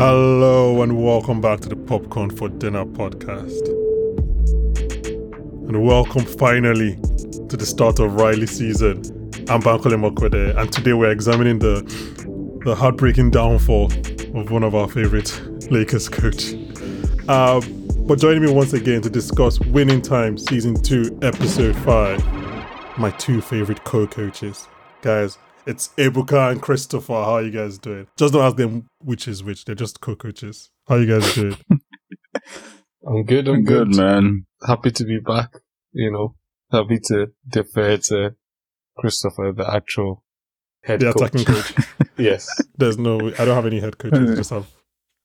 Hello and welcome back to the Popcorn for Dinner podcast. And welcome finally to the start of Riley season. I'm Bankole Imoukhuede, and today we're examining the the heartbreaking downfall of one of our favorite Lakers coach. Uh, but joining me once again to discuss Winning Time Season 2, Episode 5, my two favorite co-coaches. Guys, it's Ebuka and Christopher. How are you guys doing? Just don't ask them which is which. They're just co-coaches. How you guys doing? I'm good. I'm Good, good. man. Happy to be back. You know, happy to defer to Christopher, the actual head the coach. attacking coach. yes. There's no. I don't have any head coaches. I just have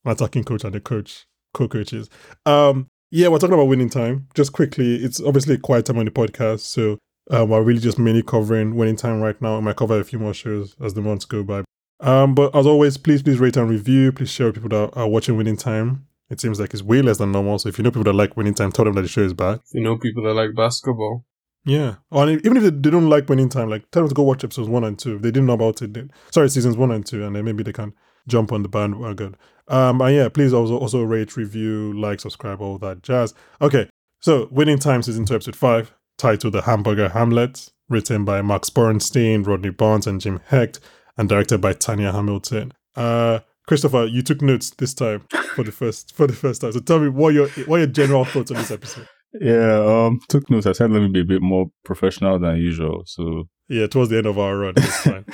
an attacking coach and a coach, co-coaches. Um, yeah, we're talking about winning time. Just quickly, it's obviously a quiet time on the podcast, so um, we're really just mainly covering winning time right now. I might cover a few more shows as the months go by. Um, but as always, please, please rate and review. Please share with people that are watching Winning Time. It seems like it's way less than normal. So if you know people that like Winning Time, tell them that the show is back. You know, people that like basketball. Yeah. Or even if they, they don't like Winning Time, like tell them to go watch episodes one and two. If they didn't know about it, then, sorry, seasons one and two, and then maybe they can jump on the bandwagon. Um, and yeah, please also also rate, review, like, subscribe, all that jazz. Okay, so Winning Time season two, episode five, titled "The Hamburger Hamlet," written by Max Borenstein, Rodney Barnes, and Jim Hecht, and directed by Tanya Hamilton. Uh, Christopher, you took notes this time for the first for the first time. So tell me what your what your general thoughts on this episode. Yeah, um, took notes. I said let me be a bit more professional than usual. So Yeah, towards the end of our run, it's fine.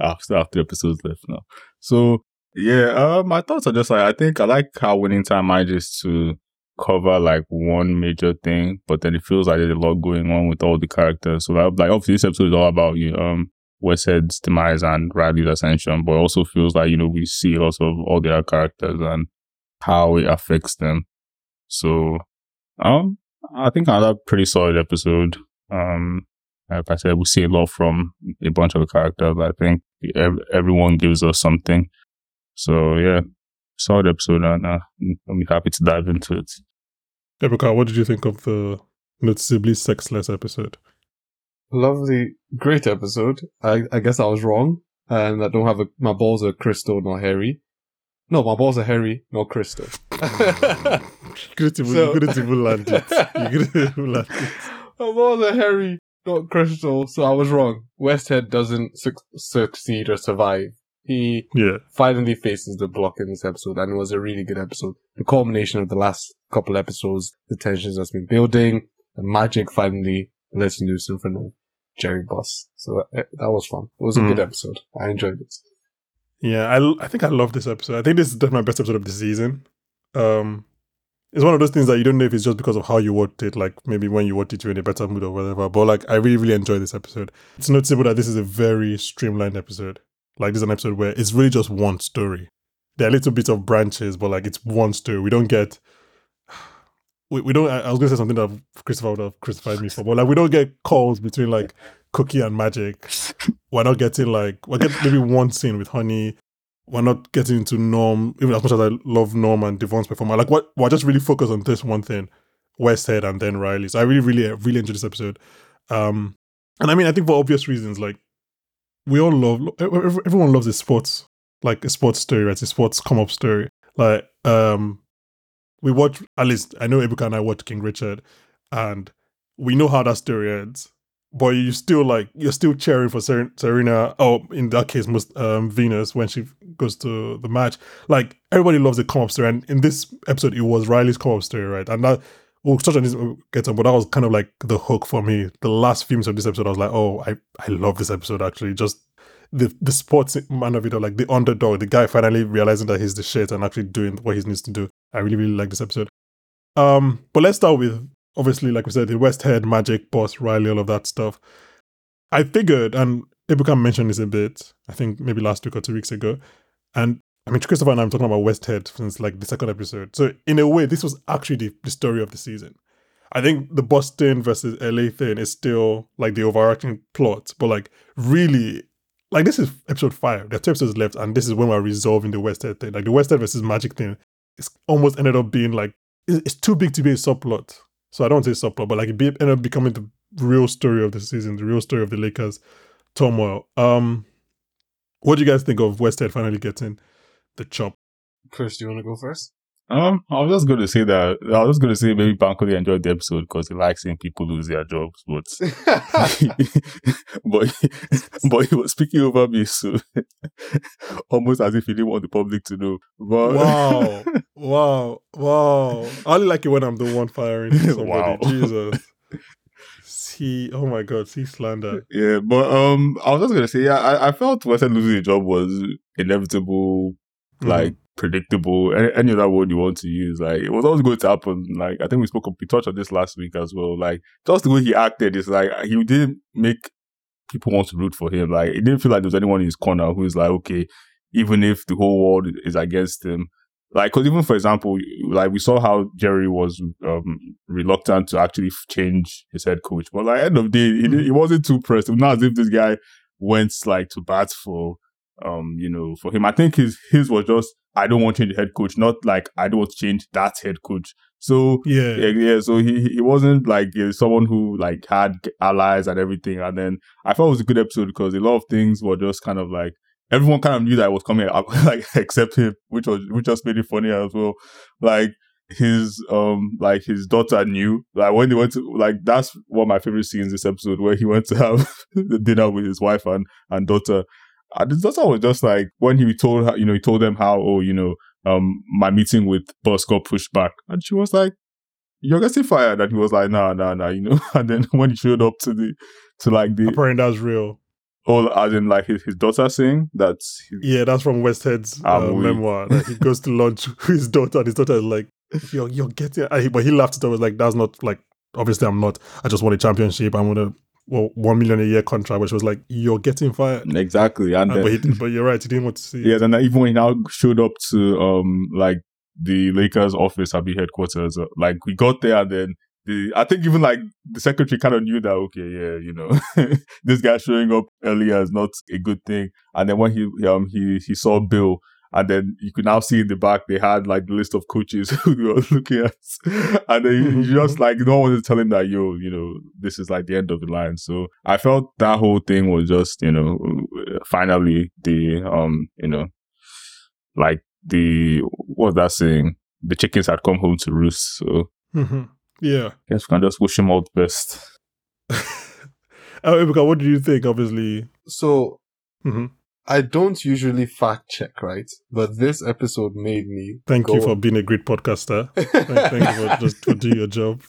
Have three episodes left now. So yeah, uh, my thoughts are just like I think I like how winning time manages to cover like one major thing, but then it feels like there's a lot going on with all the characters. So like, like obviously this episode is all about you um Westhead's demise and Riley's ascension, but also feels like, you know, we see lots of all the other characters and how it affects them. So um I think another pretty solid episode. Um like I said, we see a lot from a bunch of the characters. I think ev- everyone gives us something. So yeah, solid episode, and uh, I'm happy to dive into it. Ebuka, what did you think of the noticeably sexless episode? Lovely, great episode. I, I guess I was wrong, and I don't have a, my balls are crystal, not hairy. No, my balls are hairy, not crystal. You couldn't even, So- you couldn't even land it. You couldn't even land it. my balls are hairy, not crystal, so I was wrong. Westhead doesn't suc succeed or survive. He Yeah. finally faces the block in this episode, and it was a really good episode. The culmination of the last couple episodes, the tensions that's been building, the magic finally lets loose in front of Jerry Buss. So that, that was fun. It was a Mm. good episode. I enjoyed it. Yeah, I, I think I love this episode. I think this is definitely my best episode of the season. Um, it's one of those things that you don't know if it's just because of how you watched it, like maybe when you watched it, you're in a better mood or whatever. But like, I really, really enjoy this episode. It's noticeable that this is a very streamlined episode. Like, this is an episode where it's really just one story. There are little bits of branches, but like, it's one story. We don't get. We, we don't. I, I was gonna say something that Christopher would have crucified me for, but like, we don't get calls between like Cookie and Magic. We're not getting like we're getting maybe one scene with Honey. We're not getting into Norm, even as much as I love Norm and DeVaughn's performance. Like what we're just really focused on this one thing, Westhead and then Riley. So I really, really, really enjoyed this episode. Um, and I mean, I think for obvious reasons, like we all love, everyone loves a sports, like a sports story, right? A sports come up story. Like, um, we watch at least I know Ebuka and I watched King Richard, and we know how that story ends. But you still like you're still cheering for Ser- Serena. Oh, in that case, most um, Venus when she goes to the match. Like everybody loves the come up story, and in this episode, it was Riley's come up story, right? And that we'll touch on this get on, but that was kind of like the hook for me. The last few minutes of this episode, I was like, oh, I I love this episode actually. Just the the sports man of it all, like the underdog, the guy finally realizing that he's the shit and actually doing what he needs to do. I really really like this episode. Um, but let's start with obviously, like we said, the Westhead, Magic, Buss, Riley, all of that stuff. I figured, and Ibuka mentioned this a bit, I think maybe last week or two weeks ago. And I mean, Christopher and I am talking about Westhead since like the second episode. So, in a way, this was actually the, the story of the season. I think the Boston versus LA thing is still like the overarching plot, but like really, like this is episode five. There are two episodes left, and this is when we're resolving the Westhead thing. Like the Westhead versus Magic thing, it's almost ended up being like it's too big to be a subplot. So I don't say subplot, but like it be, ended up becoming the real story of the season, the real story of the Lakers turmoil. Um, what do you guys think of Westhead finally getting the chop? Chris, do you want to go first? Um, I was just going to say that I was just going to say maybe Bankole enjoyed the episode because he likes seeing people lose their jobs, but but he, but he was speaking over me, so almost as if he didn't want the public to know. But Wow. wow. Wow. I only like it when I'm the one firing somebody. Wow. Jesus. See, oh my God, see slander. yeah, but um, I was just gonna say, yeah, I, I felt Westhead losing the job was inevitable, Mhm. like predictable. Any, any other word you want to use, like it was always going to happen. Like I think we spoke, we touched on this last week as well. Like just the way he acted is like he didn't make people want to root for him. Like it didn't feel like there was anyone in his corner who is like, okay, even if the whole world is against him. Like, cause even for example, like we saw how Jerry was um, reluctant to actually change his head coach, but like end of the day, he, he wasn't too pressed. Not as if this guy went like to bat for, um, you know, for him. I think his his was just I don't want to change the head coach, not like I don't want to change that head coach. So Yeah. yeah, yeah. So he he wasn't like uh, someone who like had allies and everything. And then I thought it was a good episode because a lot of things were just kind of like everyone kind of knew that it was coming up, like except him, which was which just made it funny as well. Like his um like his daughter knew like when they went to like that's one of my favorite scenes this episode where he went to have the dinner with his wife and and daughter and his daughter was just like when he told her you know he told them how oh you know um my meeting with Buss got pushed back and she was like you're getting fired and he was like nah nah nah you know and then when he showed up to the to like the Apparently that's real. all as in like his, his daughter saying that Yeah, that's from Westhead's Ah, uh, memoir. That he goes to lunch with his daughter, and his daughter is like, "You're, you're getting," and he, but he laughed at her. Was like, "That's not like obviously I'm not. I just won a championship. I'm on a well one million a year contract." Which was like, "You're getting fired." exactly and Uh, then, but he, but you're right. He didn't want to see. it. Yeah, then even when he now showed up to um like the Lakers office at the headquarters, uh, like we got there and then the I think even like the secretary kind of knew that okay, yeah, you know, this guy showing up earlier is not a good thing. And then when he um he he saw Bill. And then you could now see in the back they had like the list of coaches who they were looking at, and then you- you just like no one was telling that yo, you know, this is like the end of the line. So I felt that whole thing was just you know, finally the um you know like the what was that saying? The chickens had come home to roost. So Mhm. yeah. guess we can just wish him all the best. Uh, Ebuka, what do you think? Obviously, So Mhm. I don't usually fact check, right? But this episode made me. thank go you for being a great podcaster. Thank, thank you for just for doing your job.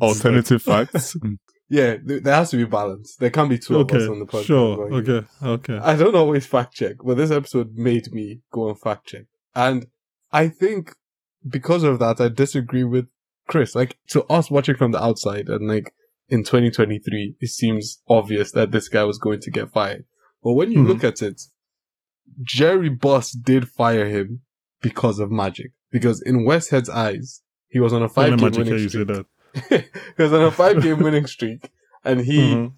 Alternative facts. yeah, there has to be balance. There can't be two like- of us on the okay, podcast. sure, right? okay, okay. I don't always fact check, but this episode made me go and fact check. And I think because of that, I disagree with Chris. Like, to us watching from the outside and like in 2023, it seems obvious that this guy was going to get fired. But when you Mhm. look at it, Jerry Buss did fire him because of magic. Because in Westhead's eyes, he was on a five game winning you say streak. that. he was on a five game winning streak and he Mhm.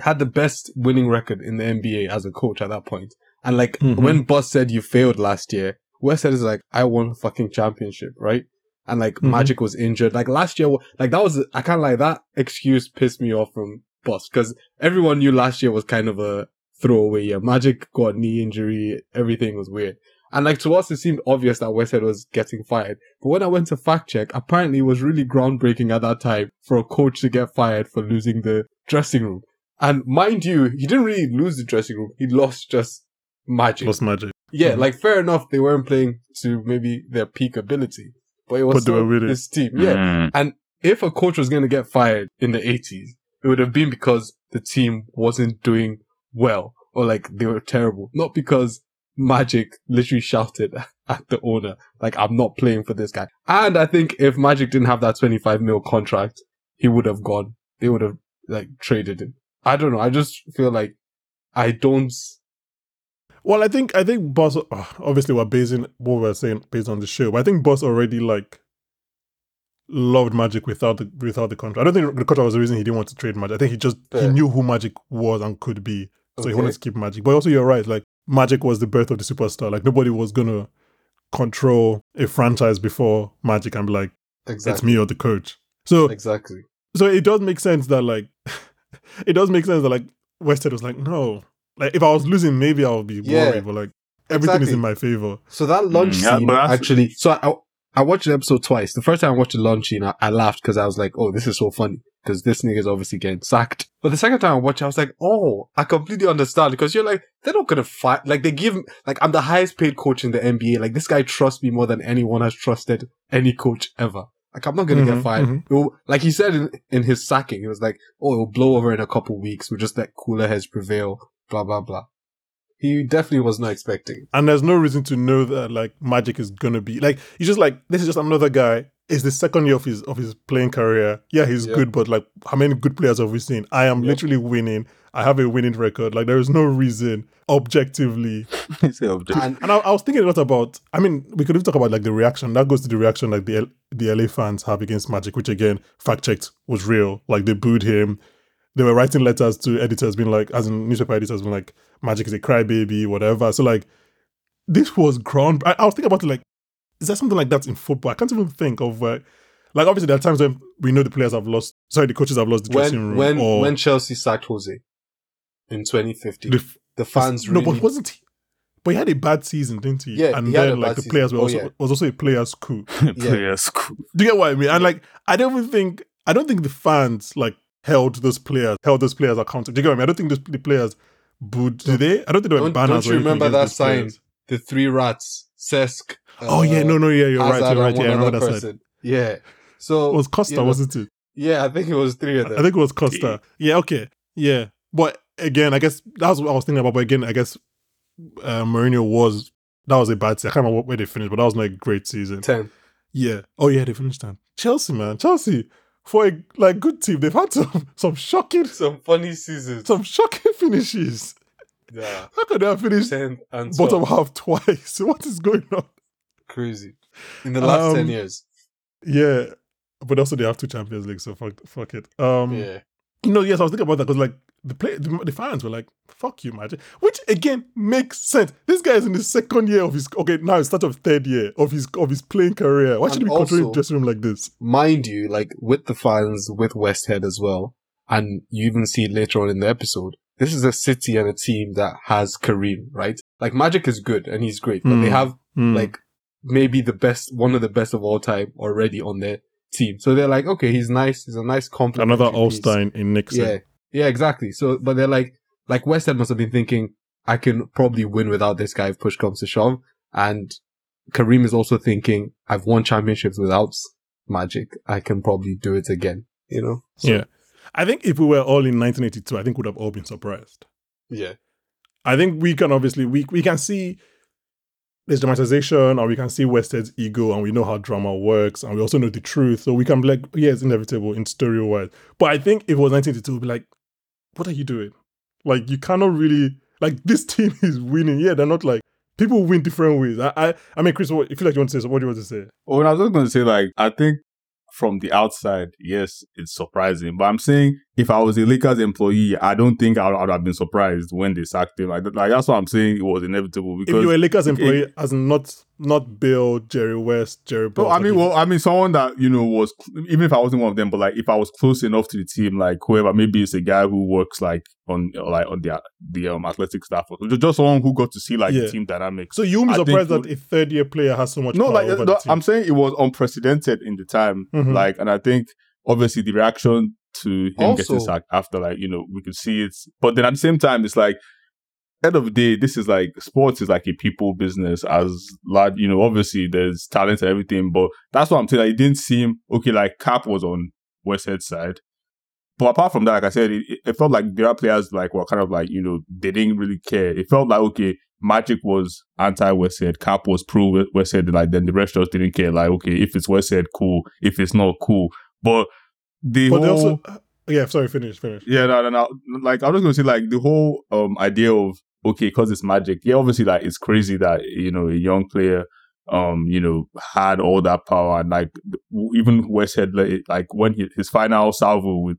had the best winning record in the NBA as a coach at that point. And like Mhm. when Buss said you failed last year, Westhead is like, I won a fucking championship, right? And like Mhm. Magic was injured. Like last year, like that was, I can't like that excuse pissed me off from Buss because everyone knew last year was kind of a throwaway year. Magic got knee injury. Everything was weird. And like to us, it seemed obvious that Westhead was getting fired. But when I went to fact check, apparently it was really groundbreaking at that time for a coach to get fired for losing the dressing room. And mind you, he didn't really lose the dressing room. He lost just magic. Lost magic. yeah, Mhm. like fair enough, they weren't playing to maybe their peak ability, but it was But they were still winning. his team. Yeah, Mm. and if a coach was going to get fired in the 80s, it would have been because the team wasn't doing well or like they were terrible, not because Magic literally shouted at the owner, like, I'm not playing for this guy. And I think if Magic didn't have that 25 mil contract, he would have gone. They would have like traded him. I don't know. I just feel like I don't. Well, I think I think Buss. Uh, obviously, we're basing what we're saying based on the show, but I think Buss already like loved Magic without the without the contract. I don't think the contract was the reason he didn't want to trade Magic. I think he just he knew who Magic was and could be, so he Okay. wanted to keep Magic. But also, you're right. Like Magic was the birth of the superstar. Like nobody was gonna control a franchise before Magic and be like, Exactly. it's me or the coach. So Exactly. so it does make sense that like it does make sense that like Westhead was like, no. Like if I was losing, maybe I would be Yeah. worried, but like everything is in my favor. So that lunch Mm, scene but that's- actually. So I I watched the episode twice. The first time I watched the lunch scene, I, I laughed because I was like, "Oh, this is so funny." Because this nigga's obviously getting sacked. But the second time I watched, I was like, "Oh, I completely understand." Because you're like, they're not gonna fight. Like they give like I'm the highest paid coach in the NBA. Like this guy trusts me more than anyone has trusted any coach ever. Like I'm not gonna Mhm, get fired. mhm. It will- like he said in, in his sacking, he was like, "Oh, it'll blow over in a couple weeks. We'll just let cooler heads prevail." Blah blah blah. He definitely was not expecting. And there's no reason to know that like Magic is gonna be like he's just like this is just another guy. It's the second year of his of his playing career. Yeah, he's Yeah. good, but like how many good players have we seen? I am Yep. literally winning. I have a winning record. Like there is no reason objectively. Say object- And And I, I was thinking a lot about. I mean, we could even talk about like the reaction. That goes to the reaction like the L- the LA fans have against Magic, which again fact checked was real. Like they booed him. They were writing letters to editors, being like, as in newspaper editors, being like, Magic is a crybaby, whatever. So like, this was ground. I, I was thinking about it like, is there something like that in football? I can't even think of uh, like obviously there are times when we know the players have lost. Sorry, the coaches have lost the dressing when room. when or when Chelsea sacked Jose in 2015, the, the, f- fans no, but wasn't he? But he had a bad season, didn't he? Yeah, and he had a then like bad the season. players were Oh, also yeah. was also a players coup. Players cool. Do you get what I mean? And like, I don't even think I don't think the fans like held those players held those players accountable. Do you get what I mean? I don't think those, the players booed. Did they? I don't think there were Don't- banners. don't you remember that sign? players. the three rats, Cesc. Oh yeah, no, no, yeah, you're right, you're right. Yeah, I remember other that side. person. Yeah. So It was Costa, you know, wasn't it? Yeah, I think it was three of them. I think it was Costa. Yeah, okay, yeah. But again, I guess that's what I was thinking about. But again, I guess uh, Mourinho was that was a bad season. I can't remember where they finished, but that was not a great season. ten. Yeah. Oh yeah, they finished that. Chelsea, man, Chelsea for a like good team. They've had some some shocking Some funny seasons. some shocking finishes. Yeah. How could they have finished Ten and bottom half twice? What is going on? Crazy. In the last Um, ten years. Yeah, but also they have two Champions League, so fuck, fuck it. Um, Yeah. you know, yes, I was thinking about that because like the play, the, the fans were like, "Fuck you, Magic," which again makes sense. This guy is in the second year of his okay now it's start of third year of his of his playing career. Why should he And be controlling also- the dressing room like this? Mind you, like with the fans, with Westhead as well, and you even see it later on in the episode. This is a city and a team that has Kareem, right? Like Magic is good and he's great, but they Hmm. have Hmm. like maybe the best, one of the best of all time already on their team. So they're like, okay, he's nice. He's a nice compliment. another All Star in, in Nixon. Yeah. Yeah, exactly. So, but they're like, like Westhead must have been thinking, I can probably win without this guy if push comes to shove. And Kareem is also thinking, I've won championships without Magic. I can probably do it again. You know? So, yeah. I think if we were all in 1982, I think we'd have all been surprised. Yeah. I think we can obviously we we can see there's dramatization, or we can see Westhead's ego, and we know how drama works, and we also know the truth. So we can be like, yeah, it's inevitable in story wise. But I think if it was 1982, we'd be like, what are you doing? Like you cannot really like this team is winning. Yeah, they're not like people win different ways. I I, I mean, Chris, what, if you like you want to say, so what do you want to say? Well, I was just going to say, like, I think from the outside, yes, it's surprising. But I'm saying if I was a Lakers employee, I don't think I would, have been surprised when they sacked him. Like, like that's what I'm saying. It was inevitable If because. you were a Lakers it- employee, as not not Bill, Jerry West, Jerry. no, I mean, well, I mean, someone that you know was even if I wasn't one of them, but like if I was close enough to the team, like whoever, maybe it's a guy who works like on like on the the um athletic staff, or just, someone who got to see like Yeah. the team dynamics. So you will be surprised would- that a third year player has so much No, power like no. I'm saying it was unprecedented in the time. Mhm. Like, and I think obviously the reaction to him Also- getting sacked after, like, you know, we could see it. But then at the same time, it's like, end of the day, this is like sports is like a people business. As large, you know, obviously there's talent and everything, but that's what I'm saying. Like, it didn't seem okay. Like Cap was on Westhead side. But apart from that, like I said, it, it felt like there are players like were kind of like, you know, they didn't really care. It felt like, okay, Magic was anti Westhead, Cap was pro Westhead, like then the rest just didn't care. Like, okay, if it's Westhead, cool. If it's not, cool. But the but whole also, yeah, sorry, finish, finish. yeah, no, no, no. Like I'm just gonna say, like the whole um idea of okay, because it's magic. Yeah, obviously, like it's crazy that you know a young player, um, you know, had all that power and like even West like, like when he, his final salvo with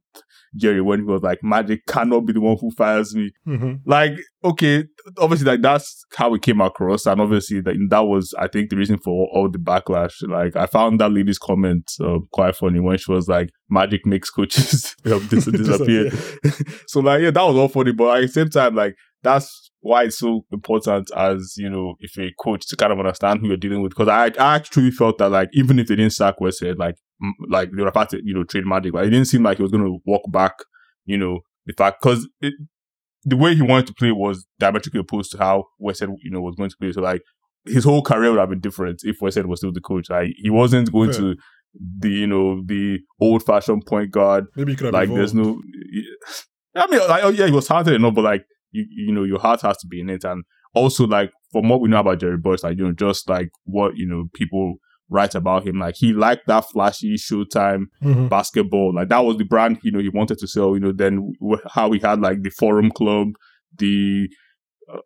Jerry when he was like, "Magic cannot be the one who fires me." hmm Like, okay, obviously, like that's how it came across, and obviously, that that was, I think, the reason for all the backlash. Like, I found that lady's comment uh, quite funny when she was like, "Magic makes coaches um, dis- disappear." so, like, yeah, that was all funny, but at the same time, like, that's why it's so important as, you know, if a coach to kind of understand who you're dealing with. Cause I, I actually felt that like, even if they didn't sack Westhead, like, like they were about to, you know, trade Magic, but it didn't seem like he was going to walk back, you know, the fact, cause the way he wanted to play was diametrically opposed to how Westhead, you know, was going to play. So like, his whole career would have been different if Westhead was still the coach. Like, he wasn't going Fair. to the, you know, the old fashioned point guard Maybe you could have like there's evolved. no I mean like oh yeah he was talented enough but like you you know your heart has to be in it and also like from what we know about Jerry Buss like you know just like what you know people write about him like he liked that flashy showtime Mhm. basketball like that was the brand you know he wanted to sell you know then w- how he had like the forum club the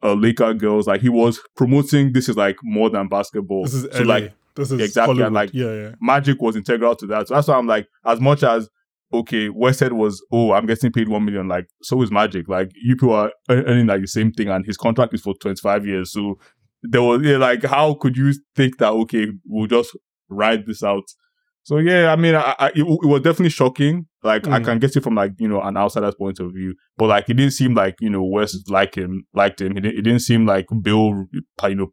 uh, Laker girls like he was promoting this is like more than basketball This is so LA. like this is exactly, and, like, yeah, yeah. Magic was integral to that. So that's why I'm like, as much as okay, Westhead was, oh, I'm getting paid one million. Like, so is Magic. Like, you people are earning like the same thing, and his contract is for 25 years. So there was yeah, like, how could you think that okay, we'll just ride this out? So yeah, I mean, I, I, it, it was definitely shocking. Like, I Mm. can get it from like you know an outsider's point of view, but like it didn't seem like you know West like him, liked him. It didn't, it didn't seem like Bill, you know,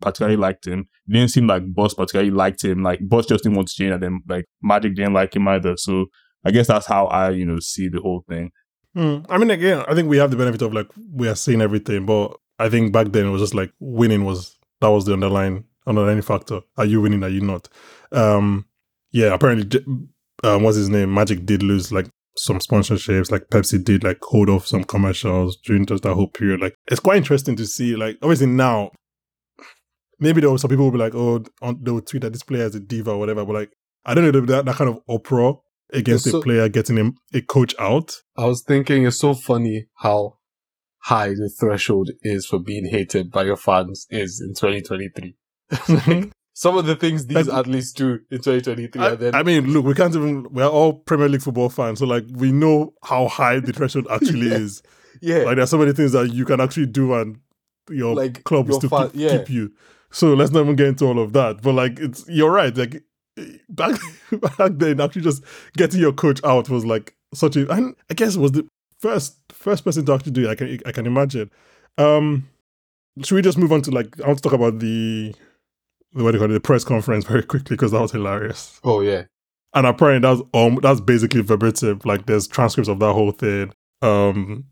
particularly liked him. It didn't seem like Buss particularly liked him. Like Buss just didn't want to change, and then like Magic didn't like him either. So I guess that's how I you know see the whole thing. Hmm. I mean, again, I think we have the benefit of like we are seeing everything, but I think back then it was just like winning was that was the underlying underlying factor. Are you winning? Are you not? Um, yeah. Apparently, um, what's his name? Magic did lose like some sponsorships. Like Pepsi did like hold off some commercials during just that whole period. Like it's quite interesting to see. Like obviously now, maybe there were some people will be like, oh, on, they would tweet that this player is a diva or whatever. But like, I don't know that that kind of uproar against It's a player getting him a coach out. I was thinking it's so funny how high the threshold is for being hated by your fans is in 2023. Mm-hmm. Some of the things these Like- athletes do in 2023 I, then I mean, look, we can't even. We're all Premier League football fans, so like we know how high the threshold actually Yeah. is. yeah, Like there's so many things that you can actually do, and your Like, club your is to fan- keep, yeah. keep you. So let's not even get into all of that. But like, it's you're right. Like back back then, actually just getting your coach out was like such a. And I guess it was the first first person to actually do it. I can I can imagine. Um, should we just move on to like I want to talk about the the what do you call it the press conference very quickly because that was hilarious. oh yeah, And apparently that's um that's basically verbatim. Like there's transcripts of that whole thing. Um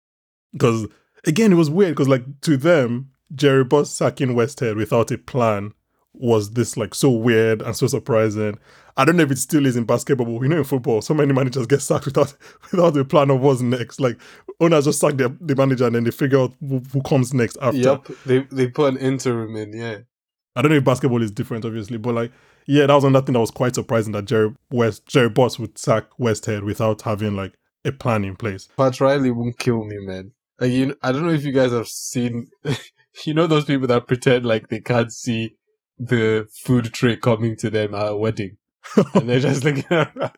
because again it was weird because like to them, Jerry Buss sacking Westhead without a plan was this like so weird and so surprising. I don't know if it still is in basketball, but we know in football, so many managers get sacked without without a plan of what's next. Like owners just sack the, the manager and then they figure out who, who comes next after. yep. They they put an interim in. Yeah, I don't know if basketball is different, obviously, but like, yeah, that was another thing that was quite surprising that Jerry West, Jerry Buss would sack Westhead without having like a plan in place. Pat Riley won't kill me, man. Like you, I don't know if you guys have seen. you know those people that pretend like they can't see the food tray coming to them at a wedding. and they're just looking around.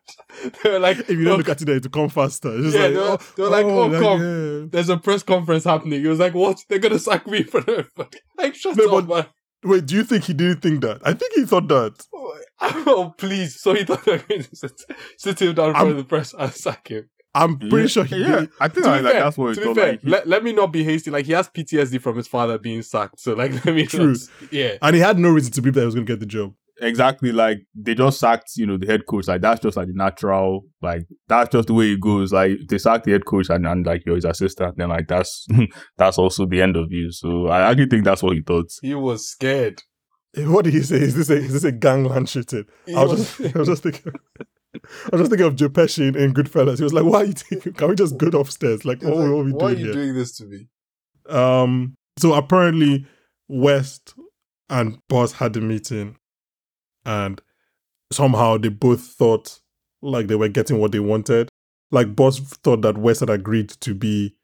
They're like, If you don't "Oh, look at it, to come faster. Just Yeah, like, they were- oh, they were like, "Oh, oh come." yeah. there's a press conference happening. He was like, "What? They're gonna sack me for the like shut No, up, man." Wait, do you think he didn't think that? I think he thought that. Oh, oh please! So he thought they were going to sit, sit him down in front I'm- of the press and sack him. I'm pretty sure he yeah, did. I think To like, fair, that's what to it be fair, like. He- let, let me not be hasty. Like he has PTSD from his father being sacked. So like let me True. yeah. And he had no reason to believe that he was going to get the job. exactly like they just sacked you know the head coach like that's just like the natural like that's just the way it goes like they sack the head coach and, and like you're his assistant then like that's that's also the end of you so i actually think that's what he thought He was scared. What did he say? Is this a is this a gangland shooting? I was- just I was just thinking I was just thinking of Joe Pesci in, Goodfellas. He was like, "Why are you taking? Can we just go upstairs? Like, like, what are we Why are doing you here?" doing this to me? Um, so apparently West and Buss had a meeting and somehow they both thought like they were getting what they wanted. Like Buss thought that West had agreed to be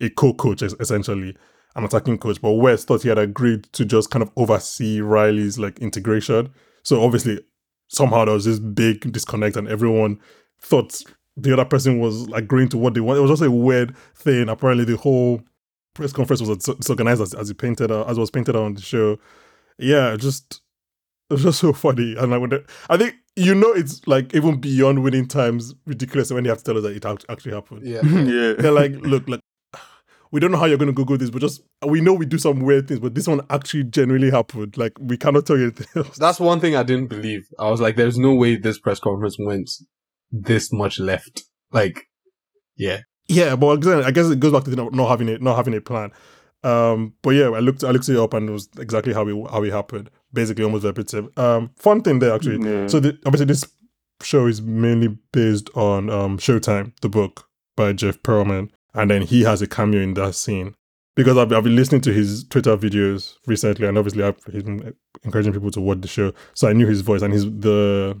a co-coach essentially, an attacking coach, but West thought he had agreed to just kind of oversee Riley's like integration. So obviously somehow there was this big disconnect and everyone thought the other person was agreeing to what they want. It was just a weird thing. Apparently the whole press conference was dis- disorganized as, as it painted out, as was painted out on the show. Yeah, just it was just so funny. And I wonder, I think you know it's like even beyond winning times ridiculous when you have to tell us that it actually happened. Yeah. yeah They're like, look, like we don't know how you're going to Google this, but just we know we do some weird things, but this one actually genuinely happened. Like we cannot tell you anything else. That's one thing I didn't believe. I was like, there's no way this press conference went this much left. Like, yeah. Yeah, but again, I guess it goes back to not not having it, not having a plan. Um, but yeah, I looked, I looked it up, and it was exactly how it how it happened. Basically, almost repetitive. Um, fun thing there actually. Yeah. So the, obviously, this show is mainly based on um Showtime, the book by Jeff Pearlman, and then he has a cameo in that scene. Because I've, I've been listening to his Twitter videos recently, and obviously I've he's been encouraging people to watch the show, so I knew his voice, and he's the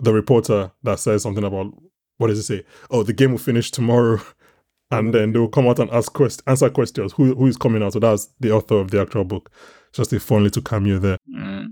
the reporter that says something about what does it say? Oh, the game will finish tomorrow, and then they will come out and ask quest answer questions. Who who is coming out? So that's the author of the actual book. Just a fun little cameo there. Mm.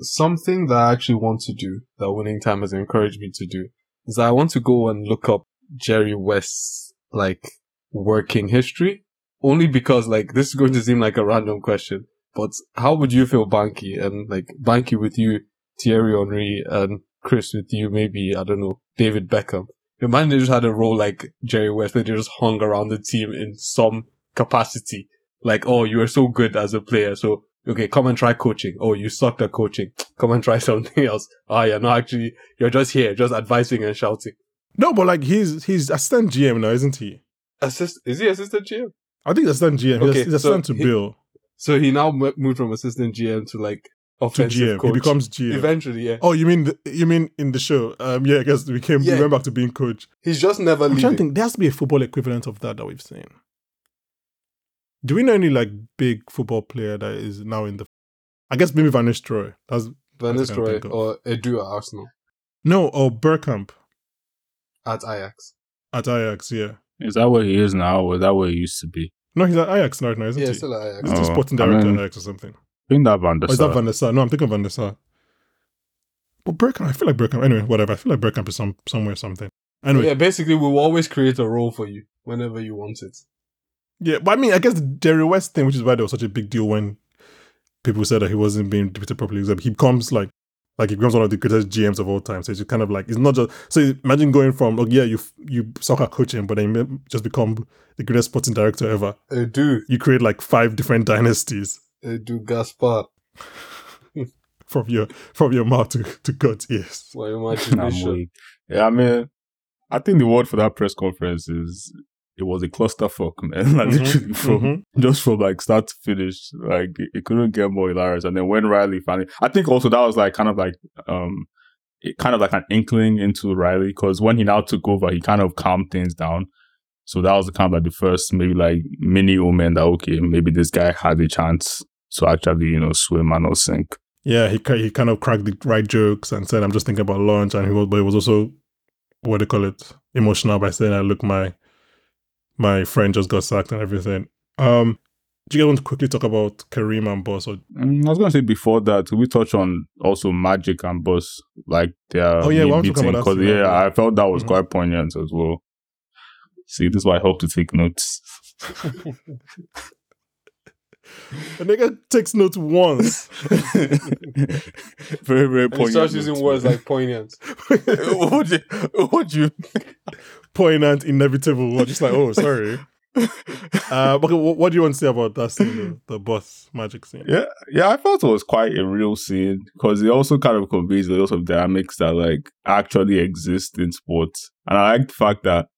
Something that I actually want to do, that Winning Time has encouraged me to do, is I want to go and look up Jerry West's, like, working history. Only because, like, this is going to seem like a random question, but how would you feel Banky and, like, Banky with you, Thierry Henry, and Chris with you, maybe, I don't know, David Beckham? Imagine they just had a role like Jerry West, where they just hung around the team in some capacity. Like, oh, you were so good as a player, so okay, come and try coaching. Oh, you sucked at coaching. Come and try something else. Ah, yeah, no, actually, you're just here, just advising and shouting. No, but like he's he's assistant GM now, isn't he? Assist, is he assistant GM? I think he's assistant GM. Okay, he's, he's so assistant to he- Bill So he now mo- moved from assistant GM to like to offensive GM. coach. He becomes GM. Eventually, yeah. Oh, you mean the, you mean in the show? Um, yeah, I guess we came. Yeah. We went back to being coach. He's just never I'm trying to think. There has to be a football equivalent of that that we've seen. Do we know any like big football player that is now in the? I guess maybe Van Nistelrooy. That's Van That's what I Nistelrooy or Edu at Arsenal no, or Bergkamp at Ajax. at Ajax. Yeah, Is that where he is now, or is that where he used to be? no, he's at Ajax right now, isn't he? Yeah, still at Ajax. He's the Oh, sporting I director mean- at Ajax or something. I think that Van der Or is that Sar. Van der Sar? No, I'm thinking Van der Sar. But Bergkamp, I feel like Bergkamp. Anyway, whatever. I feel like Bergkamp is some somewhere something. Anyway, Yeah, basically, we will always create a role for you whenever you want it. Yeah, but I mean, I guess the Jerry West thing, which is why there was such a big deal when people said that he wasn't being depicted properly, is that he becomes like, like he becomes one of the greatest GMs of all time. So it's kind of like it's not just. So imagine going from, oh yeah, you you soccer coaching, but then you just become the greatest sporting director ever. I do. You create like five different dynasties I do Gaspar. from your from your mouth to, to God's ears. My I'm imagination. Yeah, I mean, I think the word for that press conference is it was a clusterfuck, man. like Mhm, literally from mhm. just from like start to finish, like it, it couldn't get more hilarious. And then when Riley finally, I think also that was like kind of like um, it kind of like an inkling into Riley because when he now took over, he kind of calmed things down. So that was kind of like the first maybe like mini omen that okay, maybe this guy had a chance to actually you know swim and not sink. Yeah, he he kind of cracked the right jokes and said, "I'm just thinking about lunch," and he was, but he was also what do you call it, emotional by saying, "I look, my my friend just got sacked and everything." Um, do you guys want to quickly talk about Kareem and Buss? Or Mm, I was gonna say before that, we touch on also Magic and Buss, like their Oh, yeah, mean why don't you talk beating, about that 'cause, scene, yeah, yeah. I felt that was Mhm. quite poignant as well. See, this is why I hope to take notes. the nigga takes notes once. very, very And he poignant. starts using notes, words man. like poignant. what do you, what do you Poignant, inevitable. We're just like, oh, sorry. Uh, okay, what, what do you want to say about that scene, the, the Buss magic scene? Yeah, yeah, I thought it was quite a real scene because it also kind of conveys a lot of dynamics that like actually exist in sports, and I like the fact that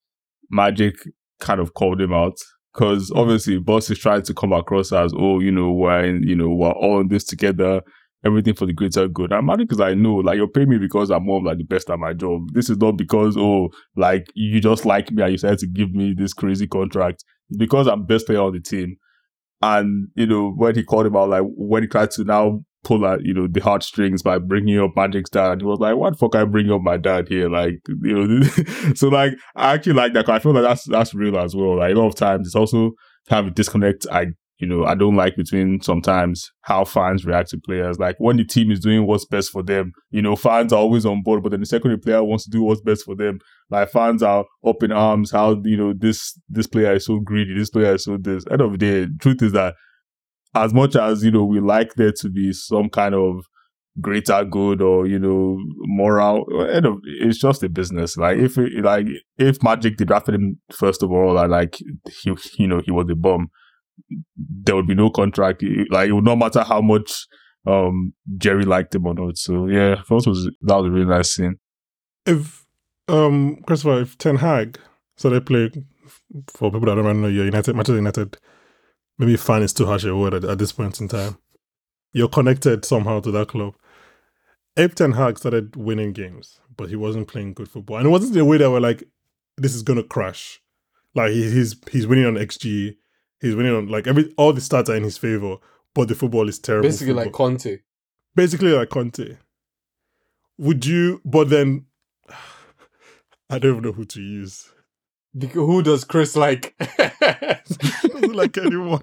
Magic kind of called him out because obviously Buss is trying to come across as oh, you know, we're in, you know we're all in this together, everything for the greater good. I'm Magic because I know, like you're paying me because I'm more like the best at my job. This is not because oh, like you just like me and you decided to give me this crazy contract. It's because I'm best player on the team. And, you know, when he called him out, like, when he tried to now pull at, you know, the heartstrings by bringing up Magic's dad, he was like, what the fuck I bring up my dad here? Like, you know, so like, I actually like that 'cause I feel like that's, that's real as well. Like, a lot of times it's also of a disconnect. I, you know, I don't like between sometimes how fans react to players. Like, when the team is doing what's best for them, you know, fans are always on board, but then the secondary player wants to do what's best for them like fans are up in arms how you know this this player is so greedy this player is so this end of the day truth is that as much as you know we like there to be some kind of greater good or you know moral. End of it's just a business. Like if like if Magic drafted him first of all, and like he you know he was a bum, there would be no contract. Like it would not matter how much um Jerry liked him or not. So yeah, that was that was a really nice scene. If um Christopher, if Ten Hag so they play for people that don't know you're United Manchester United, maybe fan is too harsh a word at, at this point in time. You're connected somehow to that club. If Ten Hag started winning games, but he wasn't playing good football, and it wasn't the way that we're like, this is gonna crash. Like he, he's he's winning on XG, he's winning on like every all the stats are in his favor, but the football is terrible. Basically, like. Conte. basically like Conte. Would you? But then, I don't even know who to use. Because who does Chris like? Doesn't like anyone.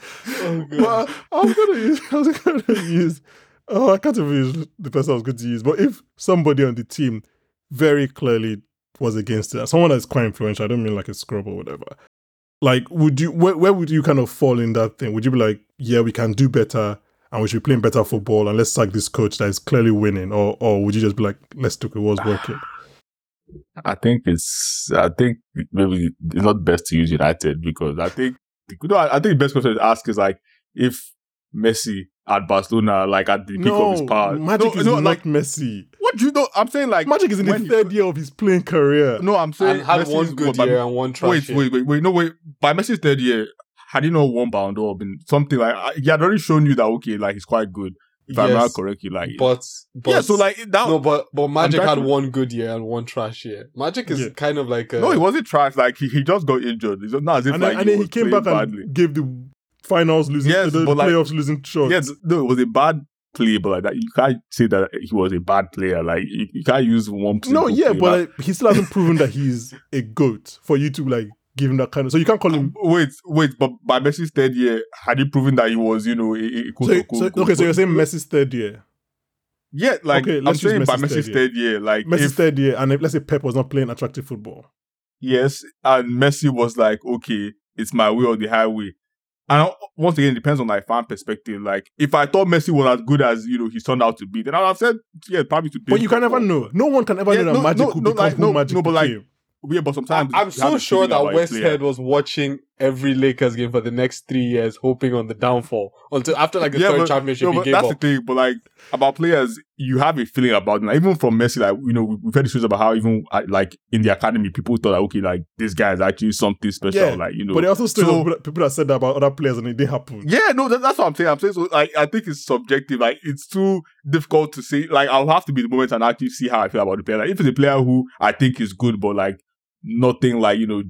oh, God. Well, I was gonna use. I was gonna use. Oh, I can't even use the person I was going to use. But if somebody on the team very clearly was against it, someone that's quite influential, I don't mean like a scrub or whatever. Like, would you? Where, where would you kind of fall in that thing? Would you be like, yeah, we can do better, and we should be playing better football, and let's sack this coach that is clearly winning, or or would you just be like, let's stick with what's working? I think it's I think maybe it's not best to use United because I think you know, I think the best question to ask is like if Messi at Barcelona, like at the peak of his No, power. Magic no, is no, not like Messi. what do you know? I'm saying like Magic is in the third year of his playing career. No, I'm saying and had Messi one good what, by- year and one trash Wait, year. wait, wait, wait. No, wait. By Messi's third year, had he not won Ballon d'Or, been something like he had already shown you that okay, like he's quite good. If I remember Yes, correctly, like But, but yeah. So like that. no, but but Magic had to- one good year and one trash year. Magic is Yeah. kind of like a no, he wasn't trash. Like he, he just got injured. It's not as if and like then, and then he came back badly. and gave the finals losing, Yes, the but like- playoffs losing shot. Yeah, no, it was a bad play, but like that, you can't say that he was a bad player. Like you, you can't use one. no, yeah, but Like, he still hasn't proven that he's a goat for you to like give him that kind of. So you can't call him. Uh, wait, wait, but by Messi's third year, had he proven that he was, you know, a, a So, so- okay, so you're saying? Messi's third year, yeah, like Okay, I'm saying by Messi's Messi's third third year, like Messi's if third year, and if, let's say Pep was not playing attractive football. yes, and Messi was like, okay, it's my way or the highway. And once again, it depends on like fan perspective. Like, if I thought Messi was as good as you know he turned out to be, then I would have said, yeah, probably to. But you can never know. No one can ever Yeah, know that no, Magic no, could no, become like, no, Magic no, but, like. Yeah, but sometimes I'm so sure that West. Head was watching every Lakers game for the next three years, hoping on the downfall until after like the Yeah, third but- championship No, but that's up. the thing. But like about players, you have a feeling about them. Like, even from Messi, like you know, we- we've heard the stories about how even like in the academy, people thought like, okay, like this guy is actually something special. Yeah, like you know, But there also still so- people that- people that said that about other players and it didn't happen. Yeah, no, that, that's what I'm saying. I'm saying so. Like, I think it's subjective. Like, it's too difficult to say. Like, I'll have to be the moment and actually see how I feel about the player. Like, if it's a player who I think is good, but like nothing like you know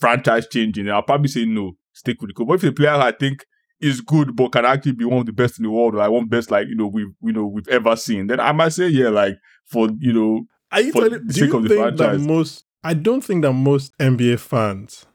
franchise changing, I'll probably say no, stick with the coach. But if a player I think is good, but can actually be one of the best in the world, or like one best like you know we've you know we've ever seen, then I might say yeah, like for you know Are you for telling, the do sake you of the think that franchise. most? I don't think that most NBA fans.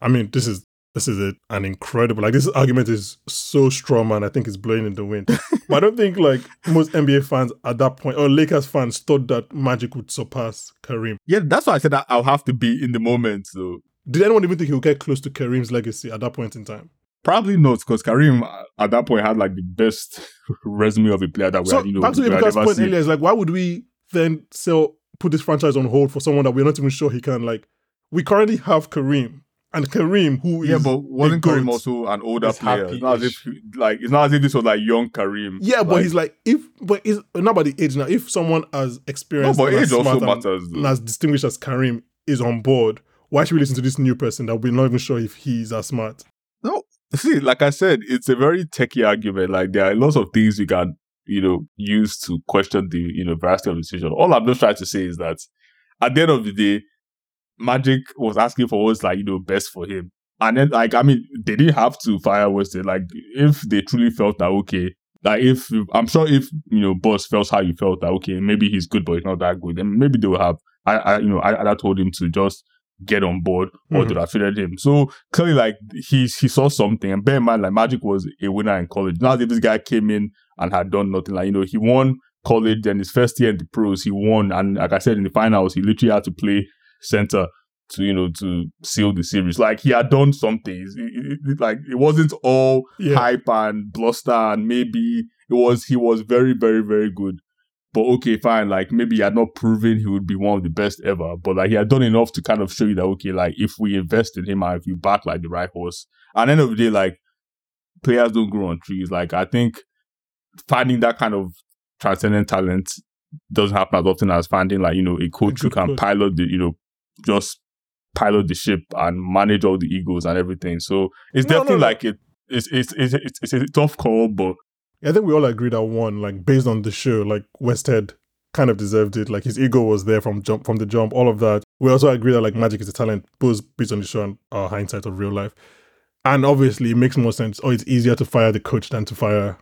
I mean, this is this is a, an incredible like this argument is so strong, man. I think it's blowing in the wind. but I don't think like most NBA fans at that point or Lakers fans thought that Magic would surpass Kareem. yeah, that's why I said that I'll have to be in the moment. So Did anyone even think he would get close to Kareem's legacy at that point in time? Probably not, because Kareem at that point had like the best resume of a player that we So had, you know, back to we had point seen. earlier, is like, why would we then sell put this franchise on hold for someone that we're not even sure he can like? We currently have Kareem and Kareem, who Yeah, but wasn't a Kareem also an older He's player? It's not as if like it's not as if this was like young Kareem. Yeah, but he's like if but is not by the age now. If someone as experienced, no, experienced but and as age also smart and- matters. and as distinguished as Kareem is on board, why should we listen to this new person that we're not even sure if he's as smart? No, see, like I said, it's a very techie argument. Like there are lots of things you can you know use to question the you know veracity of the decision. All I'm just trying to say is that at the end of the day, Magic was asking for what's like you know best for him. And then, like, I mean, they didn't have to fire Westhead. Like, if they truly felt that, okay, like, if, I'm sure if, you know, Buss felt how you felt that, okay, maybe he's good, but he's not that good, then maybe they will have, I, I you know, I, I told him to just get on board or Mhm. to have traded him. So, clearly, like, he, he saw something. And bear in mind, like, Magic was a winner in college. Now that this guy came in and had done nothing, like, you know, he won college and his first year in the pros, he won. And like I said, in the finals, he literally had to play center to you know to seal the series. Like he had done something. It- it- it- like it wasn't all Yeah. hype and bluster, and maybe it was he was very very very good. But okay, fine. Like maybe he had not proven he would be one of the best ever, but like he had done enough to kind of show you that okay, like if we invest in him and if you back like the right horse, at the end of the day, like players don't grow on trees. Like I think finding that kind of transcendent talent doesn't happen as often as finding like you know a coach who can coach. pilot the you know just pilot the ship and manage all the egos and everything. So it's No, no, definitely no. like it. It's, it's it's it's it's a tough call, but I think we all agree that one, like based on the show, like Westhead kind of deserved it. Like his ego was there from jump from the jump, all of that. We also agree that like Magic is a talent, both based on the show and our hindsight of real life. And obviously, it makes more sense. Oh, it's easier to fire the coach than to fire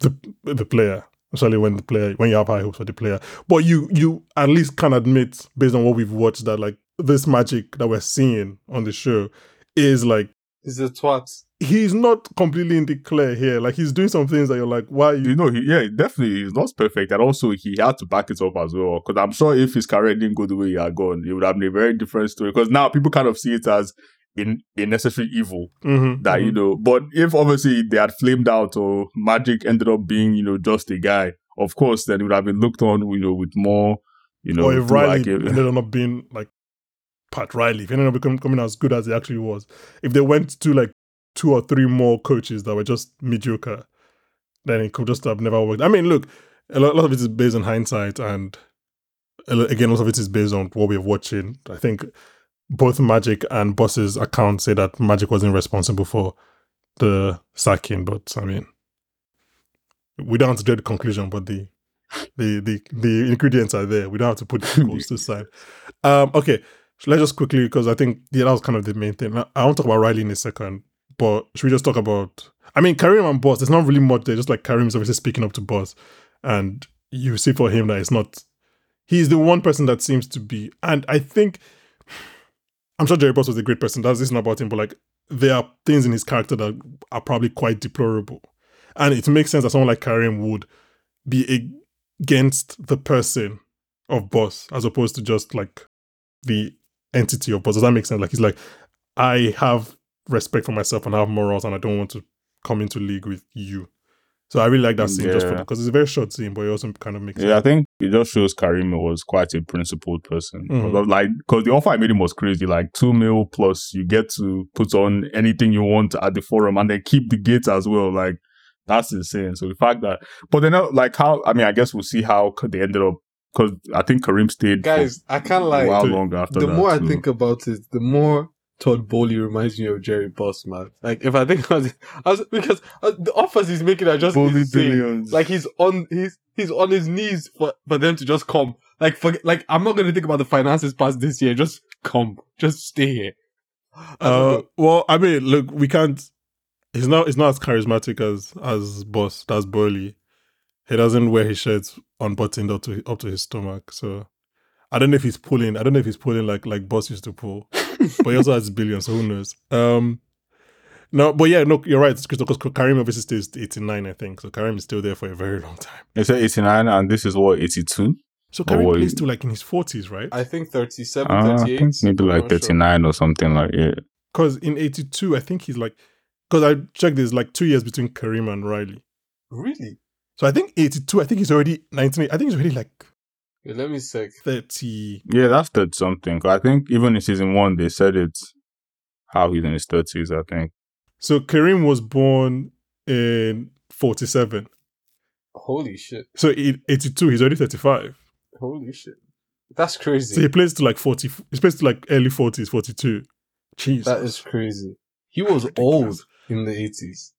the the player, especially when the player when you have high hopes for the player. But you you at least can admit, based on what we've watched, that like this magic that we're seeing on the show is like He's a twat. he's not completely in the clear here. Like he's doing some things that you're like, why you you know, he, yeah, definitely he's not perfect, and also he had to back it up as well. Because I'm sure if his career didn't go the way he had gone, it would have been a very different story. Because now people kind of see it as in a necessary evil Mhm, that you mhm. know. But if obviously they had flamed out or Magic ended up being you know just a guy, of course, then it would have been looked on you know with more you know or if Riley like a- ended up being like Pat Riley, if he ended up becoming, becoming as good as he actually was, if they went to like two or three more coaches that were just mediocre, then it could just have never worked. I mean, look, a lot, a lot of it is based on hindsight, and again, a lot of it is based on what we're watching. I think both Magic and Buss's accounts say that Magic wasn't responsible for the sacking, but I mean, we don't have to draw the conclusion, but the the the the ingredients are there. We don't have to put the goals to the side. Um, okay, so let's just quickly because I think yeah, that was kind of the main thing. I want to talk about Riley in a second, but should we just talk about? I mean, Kareem and Buss. There's not really much there. Just like Kareem is obviously speaking up to Buss, and you see for him that it's not. He's the one person that seems to be, and I think I'm sure Jerry Buss was a great person. That's this is not about him, but like there are things in his character that are probably quite deplorable, and it makes sense that someone like Kareem would be against the person of Buss as opposed to just like the entity of Buss. Does that make sense? Like he's like, I have respect for myself and I have morals, and I don't want to come into league with you. So I really like that scene just for because it's a very short scene, but it also kind of makes Yeah, I think it just shows Kareem was quite a principled person. Mhm. Like, because the offer I made him was crazy. Like two mil plus, you get to put on anything you want at the forum, and then keep the gates as well. Like that's insane. So the fact that, but then uh, like how I mean, I guess we'll see how they ended up. Because I think Kareem stayed for Guys, I can't a lie. while to- longer after the that. more I too. think about it, the more Todd Boehly reminds me of Jerry Buss, man. Like if I think about it, I was, because uh, the offers he's making are just Bowley insane. billions. Like he's on he's he's on his knees for for them to just come. Like for like I'm not gonna think about the finances past this year. Just come, just stay here. Uh, well, I mean, look, we can't. He's not. He's not as charismatic as as Buss. That's Burley. He doesn't wear his shirts unbuttoned up to up to his stomach. So I don't know if he's pulling. I don't know if he's pulling like like Buss used to pull. but he also has billions. So who knows? Um, no, but yeah, no, you're right. It's because Kareem obviously stays 89, I think. So Kareem is still there for a very long time. They said 89, and this is what 82. So Kareem what plays to like in his 40s, right? I think 37, Uh, I 38. think maybe I'm like not sure. 39 or something like yeah. Because in 82, I think he's like. Because I checked, there's like two years between Kareem and Riley. Really? So I think 82, I think he's already 19, I think he's already like Wait, let me check. 30. Yeah, that's the something. 'Cause I think even in season one, they said it's how he's in his 30s, I think. So Kareem was born in 47. Holy shit! So in 82, he's already 35. Holy shit! That's crazy. So he plays to like 40, he plays to like early 40s, 42. Jeez. that is crazy. He was old in the 80s.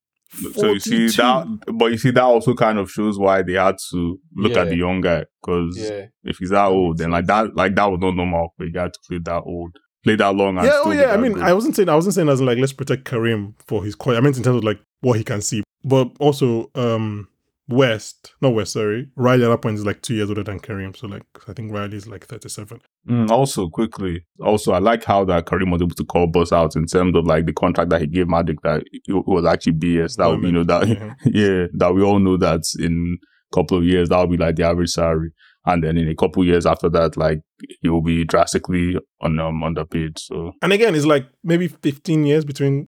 So you see that, but you see that also kind of shows why they had to look at the young guy because Yeah. if he's that old, then like that, like that was not normal. But you had to play that old, play that long. Yeah, oh yeah. I mean, good. I wasn't saying I wasn't saying as in like let's protect Kareem for his quality. I meant in terms of like what he can see, but also um West, not West, sorry. Riley at that point is like two years older than Kareem. so like I think Riley's like thirty-seven. Mm, also, quickly, also, I like how that Kareem was able to call Buss out in terms of like the contract that he gave Magic that it was actually BS. That would, you know that Yeah. yeah, that we all know that in a couple of years that will be like the average salary. and then in a couple of years after that, like he will be drastically on um, underpaid. So And again, it's like maybe 15 years between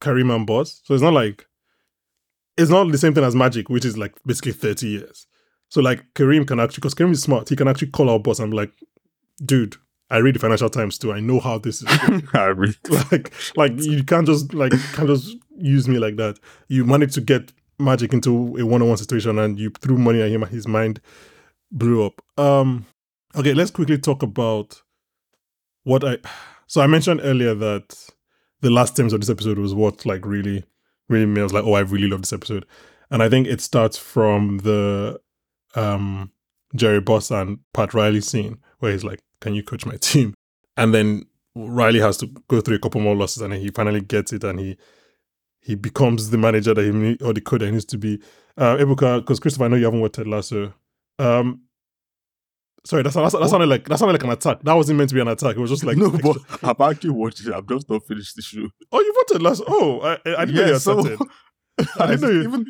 Kareem and Buss. So it's not like it's not the same thing as Magic, which is like basically 30 years. So like Kareem can actually, because Kareem is smart, he can actually call out Buss and be like, dude, I read the Financial Times too. I know how this is. going." I really, like, like you can't just like can't just use me like that. You managed to get Magic into a one-on-one situation, and you threw money at him, and his mind blew up. Um, okay, let's quickly talk about what I. So I mentioned earlier that the last terms of this episode was what like really, really made was like, oh, I really love this episode, and I think it starts from the um Jerry Buss and Pat Riley scene where he's like, "Can you coach my team?" And then Riley has to go through a couple more losses, and then he finally gets it, and he he becomes the manager that he or the coach that he needs to be. Uh, Ebuka, because Christopher, I know you haven't watched Ted Lasso. Um, sorry, that's that, that sounded like that sounded like an attack. That wasn't meant to be an attack. It was just like no, but I've actually watched it. I've just not finished the show. oh, you watched Ted Lasso? Oh, I, I didn't know you started. I didn't know you. even.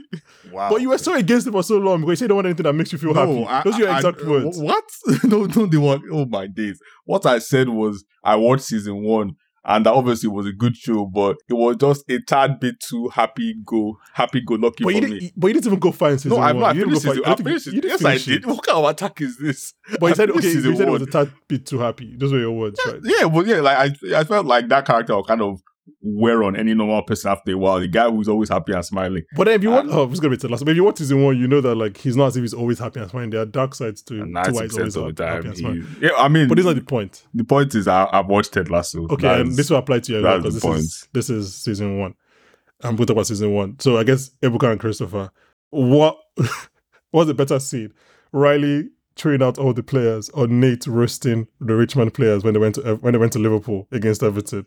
Wow. But you were so against it for so long because you don't want anything that makes you feel happy. I- Those are your exact I- words. What? no, don't they want. Oh my days! What I said was I watched season one, and that obviously was a good show, but it was just a tad bit too happy go, happy go lucky But for you, me. but you didn't even go find season no, I'm one. not. I You didn't finished season. I finished you didn't Yes, I did. it. What kind of attack is this? But you I said, okay, you season said it was a tad bit too happy. Those were your words, right? Yeah, but yeah, like I, I felt like that character will kind of wear on any normal person after a while. The guy who's always happy and smiling. But then if you watch, And- oh, it's gonna be Ted Lasso. But if you watch season one, you know that like he's not as if he's always happy and smiling. There are dark sides to, to why he's always the happy, happy and smiling. yeah. I mean, But this is not the point. the point is, I, I've watched Ted Lasso. Okay, and this will apply to you as well that's because the this is this is season one. I'm going to talk about season one. So I guess Ebuka and Christopher, what was the better scene? Riley throwing out all the players, or Nate roasting the Richmond players when they went to when they went to Liverpool against Everton.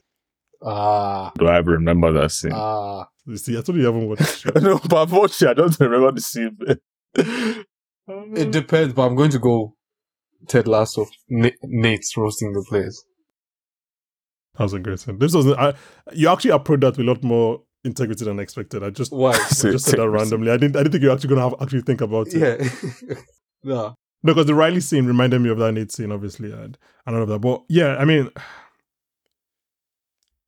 Ah, do I remember that scene? ah. You see, I told you you haven't watched. the show. no, but I've watched it. I don't remember the scene. It depends, but I'm going to go Ted Lasso. Na- Nate's roasting the players. That was a great scene. This was I, you actually approached that with a lot more integrity than expected. I just Why? I just said that randomly. I didn't I didn't think you were actually gonna have actually think about it. yeah. no. No, because the Riley scene reminded me of that Nate scene, obviously, and and all of that. But yeah, I mean,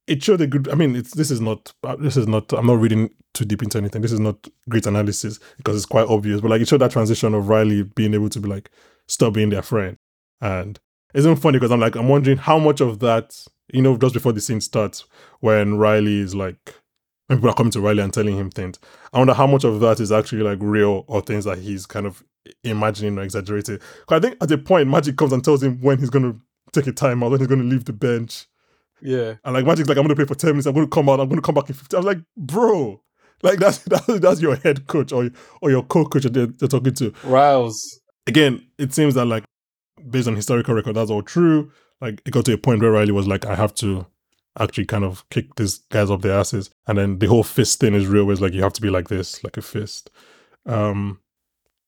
it showed a good. I mean, it's this is not uh, this is not. I'm not reading too deep into anything. This is not great analysis because it's quite obvious. But like, it showed that transition of Riley being able to be like stop being their friend, and it's even funny because I'm like I'm wondering how much of that you know just before the scene starts when Riley is like. When people are coming to Riley and telling him things, I wonder how much of that is actually like real or things that he's kind of imagining or exaggerating. 'Cause I think at the point, Magic comes and tells him when he's going to take a time out, when he's going to leave the bench. Yeah. And like Magic's like, I'm going to play for 10 minutes, I'm going to come out, I'm going to come back in 15. I was like, bro, like that's that's, that's your head coach or, or your co-coach that they're, they're talking to. Riles. Again, it seems that like based on historical record, that's all true. Like it got to a point where Riley was like, I have to actually kind of kick these guys up their asses. And then the whole fist thing is real, where it's like you have to be like this, like a fist. Um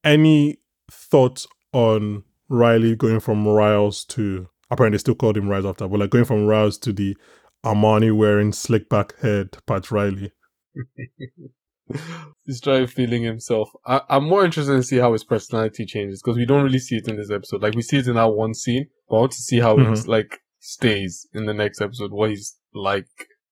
any thoughts on Riley going from Riles to apparently they still called him Riles after, but like going from Riles to the Armani wearing slick back head Pat Riley. He's trying to feeling himself. I, I'm more interested to see how his personality changes because we don't really see it in this episode. Like we see it in that one scene, but I want to see how Mhm. it's like stays in the next episode. What he's like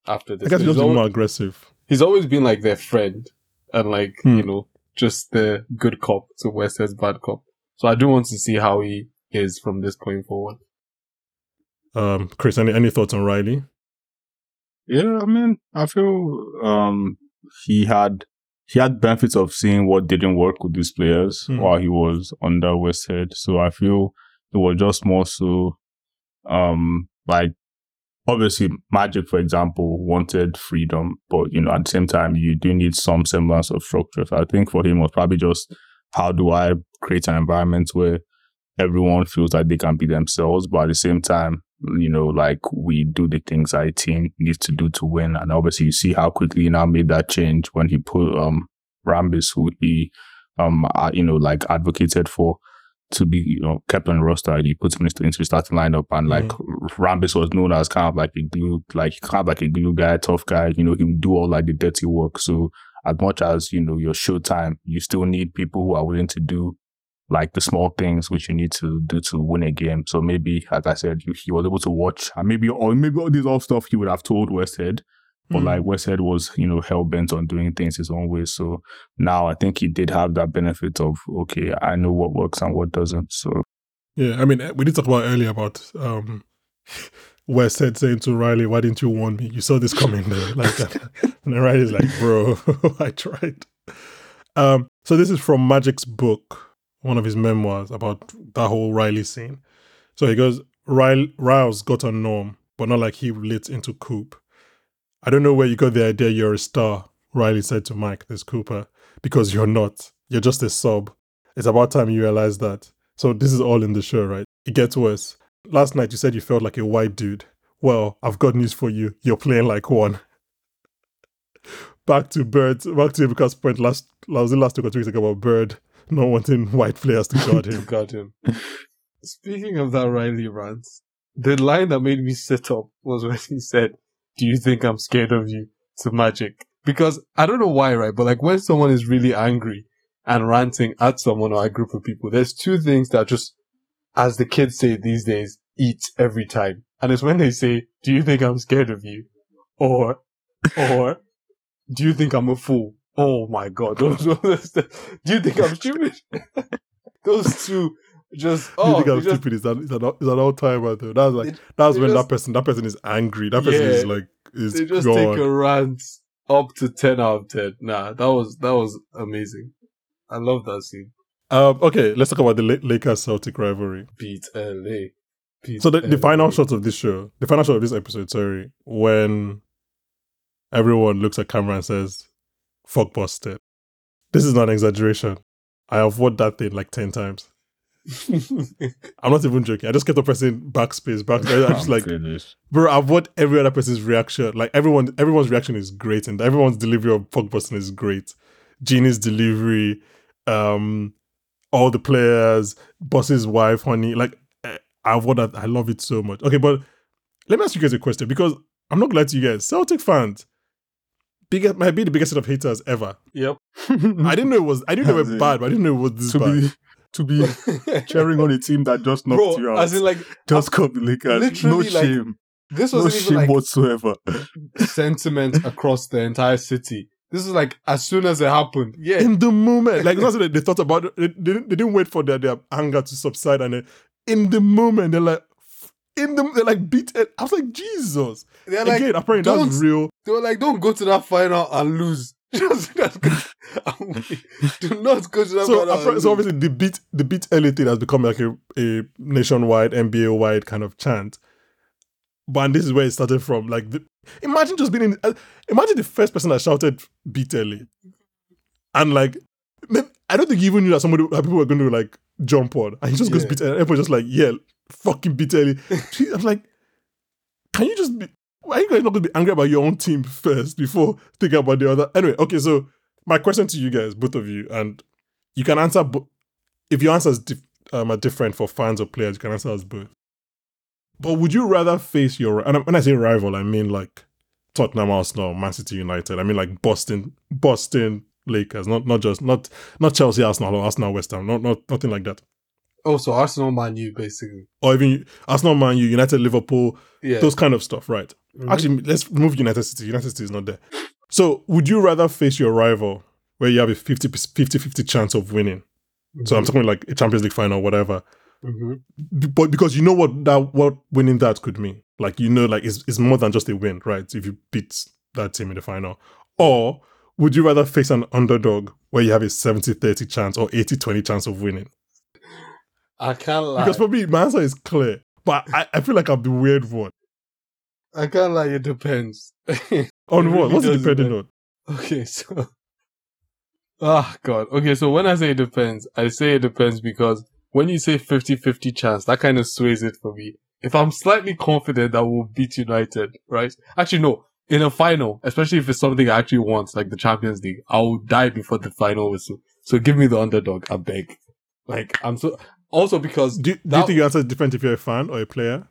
after I this. guess he's always, more aggressive. he's always been like their friend and like Hmm. you know just the good cop to Westhead's bad cop. So I do want to see how he is from this point forward. Um Chris, any any thoughts on Riley? Yeah, I mean, I feel um he had he had benefits of seeing what didn't work with these players Hmm. while he was under Westhead. So I feel it was just more so um like obviously Magic, for example, wanted freedom, but you know, at the same time you do need some semblance of structure. So I think for him it was probably just how do I create an environment where everyone feels like they can be themselves, but at the same time, you know, like we do the things our team needs to do to win. And obviously you see how quickly he now made that change when he put um Rambis, who he um uh, you know, like advocated for to be, you know, kept on the roster. He put him into, into the starting lineup and like Rambis was known as kind of like a glue, like kind of like a glue guy, tough guy, you know, he would do all like the dirty work. So as much as, you know, your showtime, you still need people who are willing to do like the small things which you need to do to win a game. So maybe, like I said, he was able to watch and maybe, or maybe all these all stuff he would have told Westhead. But Mm. like Westhead was, you know, hell bent on doing things his own way. So now I think he did have that benefit of, okay, I know what works and what doesn't. So Yeah, I mean, we did talk about earlier about um, Westhead saying to Riley, "Why didn't you warn me? You saw this coming." Though. Like, and then Riley's like, "Bro, I tried." Um, so this is from Magic's book, one of his memoirs about that whole Riley scene. So he goes, Riles got on Norm, but not like he lit into Coop. I don't know where you got the idea you're a star, Riley said to Mike, this Cooper, because you're not. You're just a sub. It's about time you realize that. So this is all in the show, right? It gets worse. Last night you said you felt like a white dude. Well, I've got news for you. You're playing like one. Back to Bird. Back to Because point last was the last week or two weeks ago about Bird not wanting white players to guard him. Got him. Speaking of that Riley rant, the line that made me sit up was when he said, "Do you think I'm scared of you?" to Magic. Because I don't know why, right? But like when someone is really angry and ranting at someone or a group of people, there's two things that just, as the kids say these days, eat every time. And it's when they say, "Do you think I'm scared of you?" or, or, "Do you think I'm a fool?" Oh my god! Those, those, do you think I'm stupid? those two just Do you oh, think I'm just- stupid? Is that is an, is an all timer though. That's like They- that's they when just- that person that person is angry. That person is like is they just gone. take a rant up to ten out of ten. Nah, that was that was amazing. I love that scene. Um, okay, let's talk about the La- Lakers Celtic rivalry. Beat LA. Beat So the, the final shot of this show, the final shot of this episode, sorry, when everyone looks at camera and says, fuck Boston. This is not an exaggeration. I have watched that thing like 10 times. I'm not even joking. I just kept on pressing backspace, backspace. I'm just like, finished. bro, I've watched every other person's reaction. Like everyone, everyone's reaction is great, and everyone's delivery of fuck Boston is great. Jeanie's delivery, um, all the players, Buss's wife, honey. Like eh, I've watched that. I love it so much. Okay, but let me ask you guys a question because I'm not gonna to you guys. Celtic fans, biggest might be the biggest set of haters ever. Yep. I didn't know it was. I knew they were As in, bad, but I didn't know it was this to bad. be to be cheering on a team that just knocked Bro, you out. as in like just got the Lakers. No like, shame. this No wasn't shame like whatsoever. sentiment across the entire city. This is like as soon as it happened. Yeah. in the moment. Like that's what they thought about it. They, they, didn't, they didn't wait for their, their anger to subside, and then in the moment they're like, in the they're like beat. it. I was like, Jesus. They're like, Again, apparently that's real. they were like, don't go to that final and lose. Just do not go to that So, final. and so obviously the beat the beat LA thing has become like a, a nationwide NBA wide kind of chant. But this is where it started from. Like, the, imagine just being in. Uh, imagine the first person that shouted "beat LA," and like, I don't think he even knew that somebody that people were going to like jump on, and he just goes Yeah. beat LA. Everyone just like, yeah, fucking beat LA. I'm like, can you just be? Are you guys not going to be angry about your own team first before thinking about the other? Anyway, okay, so my question to you guys, both of you, and you can answer bo- if your answers dif- um, are different for fans or players, you can answer as both. But would you rather face your and when I say rival, I mean like Tottenham, Arsenal, Man City United. I mean like Boston, Boston Lakers, not not just not not Chelsea, Arsenal, or Arsenal, West Ham, not not nothing like that. Oh, so Arsenal, Man U, basically. Or even Arsenal, Man U, United, Liverpool, Yeah. those kind of stuff, right? Mhm. Actually, let's move United City. United City is not there. So, would you rather face your rival where you have a 50 50 50 chance of winning? So, I'm talking like a Champions League final, whatever. Mhm. But because you know what that what winning that could mean, like you know, like it's, it's more than just a win, right? If you beat that team in the final, or would you rather face an underdog where you have a 70 30 chance or 80 20 chance of winning? I can't lie. Because for me, my answer is clear, but I, I feel like I'm the weird one. I can't lie. It depends. On It what? really What's it does depending depend. on? Okay, so. Ah, God. Okay, so when I say it depends, I say it depends because when you say 50-50 chance, that kind of sways it for me. If I'm slightly confident that we'll beat United, right? Actually, no. In a final, especially if it's something I actually want, like the Champions League, I will die before the final whistle. So give me the underdog, I beg. Like, I'm so, also because, Do, do you think your answer is different if you're a fan or a player?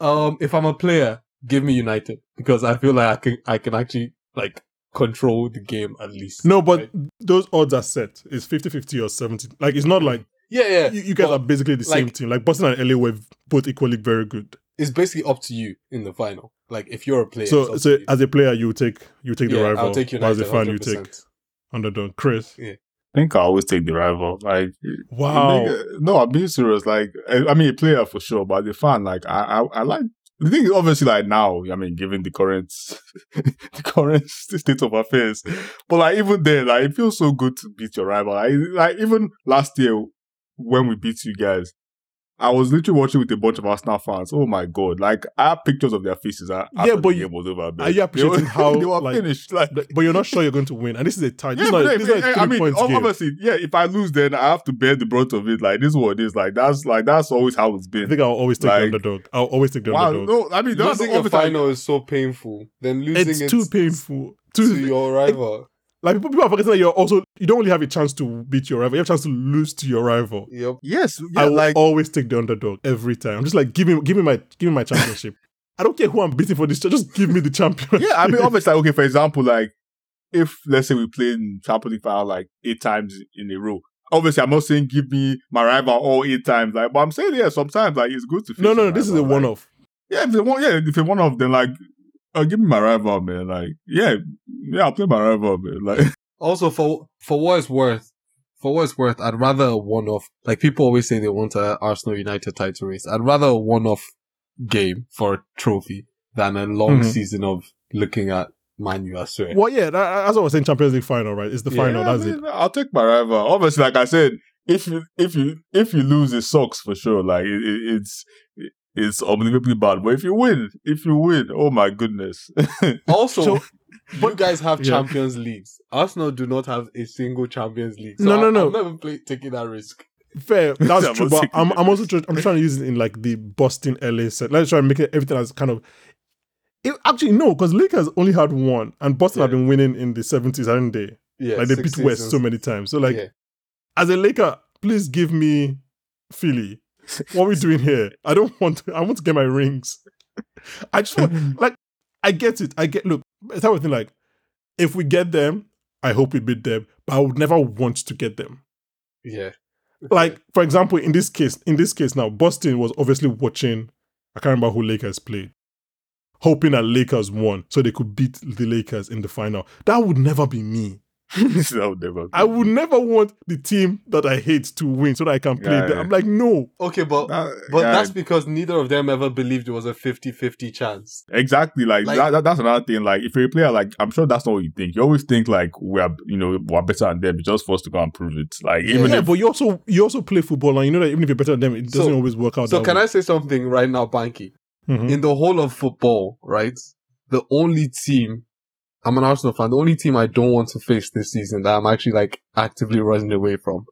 um, if I'm a player, give me United because I feel like I can, I can actually, like, control the game at least. No, but right? those odds are set. It's 50-50 or 70. Like it's not like yeah, yeah. you, you guys are basically the same like- team. Like Boston and LA were both equally very good. It's basically up to you in the final. Like if you're a player, So so as a player you take you take the yeah, rival. I'll take but as a fan you 100%. take underdog. Chris. I think I always take the rival. Like, Wow. nigga- no, I'm being serious. Like, I I mean, a player for sure, but the fan, like, I, I, I like. The thing is, obviously, like now, I mean, given the current, the current state of affairs, but like even then, like it feels so good to beat your rival. Like, like even last year when we beat you guys, I was literally watching with a bunch of Arsenal fans. Oh my god! Like I have pictures of their faces. a- After Yeah, the but game you- was over. man. are you They appreciating were- how, they were like, finished? Like But but you're not sure you're going to win. And this is a tie. This yeah, is but this is not a I three mean, points game. obviously, yeah. If I lose, then I have to bear the brunt of it. Like this is what it is. Like that's like that's always how it's been. I think I'll always take Like- the underdog. I'll always take the Wow, underdog. no, I mean that's losing a obviously- final is so painful. Then losing it's it too painful. to Too, your rival. Like people, people are forgetting that you're also you don't only have a chance to beat your rival. You have a chance to lose to your rival. Yep. Yes, I will like always take the underdog every time. I'm just like give me give me my give me my championship. I don't care who I'm beating for this. Just give me the champion. yeah. I mean, obviously, like, okay. For example, like if let's say we played in Champions League final like eight times in a row. Obviously, I'm not saying give me my rival all eight times. Like, but I'm saying yeah, sometimes like it's good to. no, no, no. This is a one-off. Yeah, if it's one, yeah, if it's one of them, like, uh, give me my rival, man. Like, yeah, yeah, I'll play my rival, man. Like, Also, for for what it's worth, for what it's worth, I'd rather a one-off. Like people always say they want a Arsenal United title race. I'd rather a one-off game for a trophy than a long Mhm. season of looking at Man U. I swear. Well, yeah, that, that's what I was saying. Champions League final, right? It's the final. Yeah, That's I it. I'll take my rival. Obviously, like I said, if you if you if you lose, it sucks for sure. Like it, it, it's it's unbelievably bad. But if you win, if you win, oh my goodness. Also, So- you guys have Yeah. Champions Leagues. Arsenal do not have a single Champions League. So No, no, I- no. I'm never play, taking that risk. Fair, that's Yeah, true. but But I'm, I'm also trying, I'm trying to use it in like the Boston LA set. Let's try and make it everything as kind of. It, actually, no, because Lakers only had one, and Boston have been winning in the 70s, haven't they? Yeah, like they six beat West seasons. so many times. So like, Yeah. as a Laker, please give me Philly. What are we doing here? I don't want. To, I want to get my rings. I just want like. I get it. I get. Look, it's how we think. Like, if we get them, I hope we beat them. But I would never want to get them. yeah. like for example in this case in this case now boston was obviously watching i can't remember who lakers played hoping that lakers won so they could beat the lakers in the final that would never be me that would never i would never want the team that i hate to win so that i can play Yeah, them yeah. i'm like no Okay, but That- but yeah, that's because neither of them ever believed it was a 50-50 chance. Exactly, like, Like- that, that- That's another thing. Like, if you're a player, like I'm sure that's not what you think. You always think like we're, you know, we're better than them, just for us to go and prove it. Like, even yeah if but you also you also play football and you know that even if you're better than them it doesn't So- always work out So that can way. I say something right now, Banky? Mhm. In the whole of football, right? The only team I'm an Arsenal fan. The only team I don't want to face this season that I'm actually like actively running away from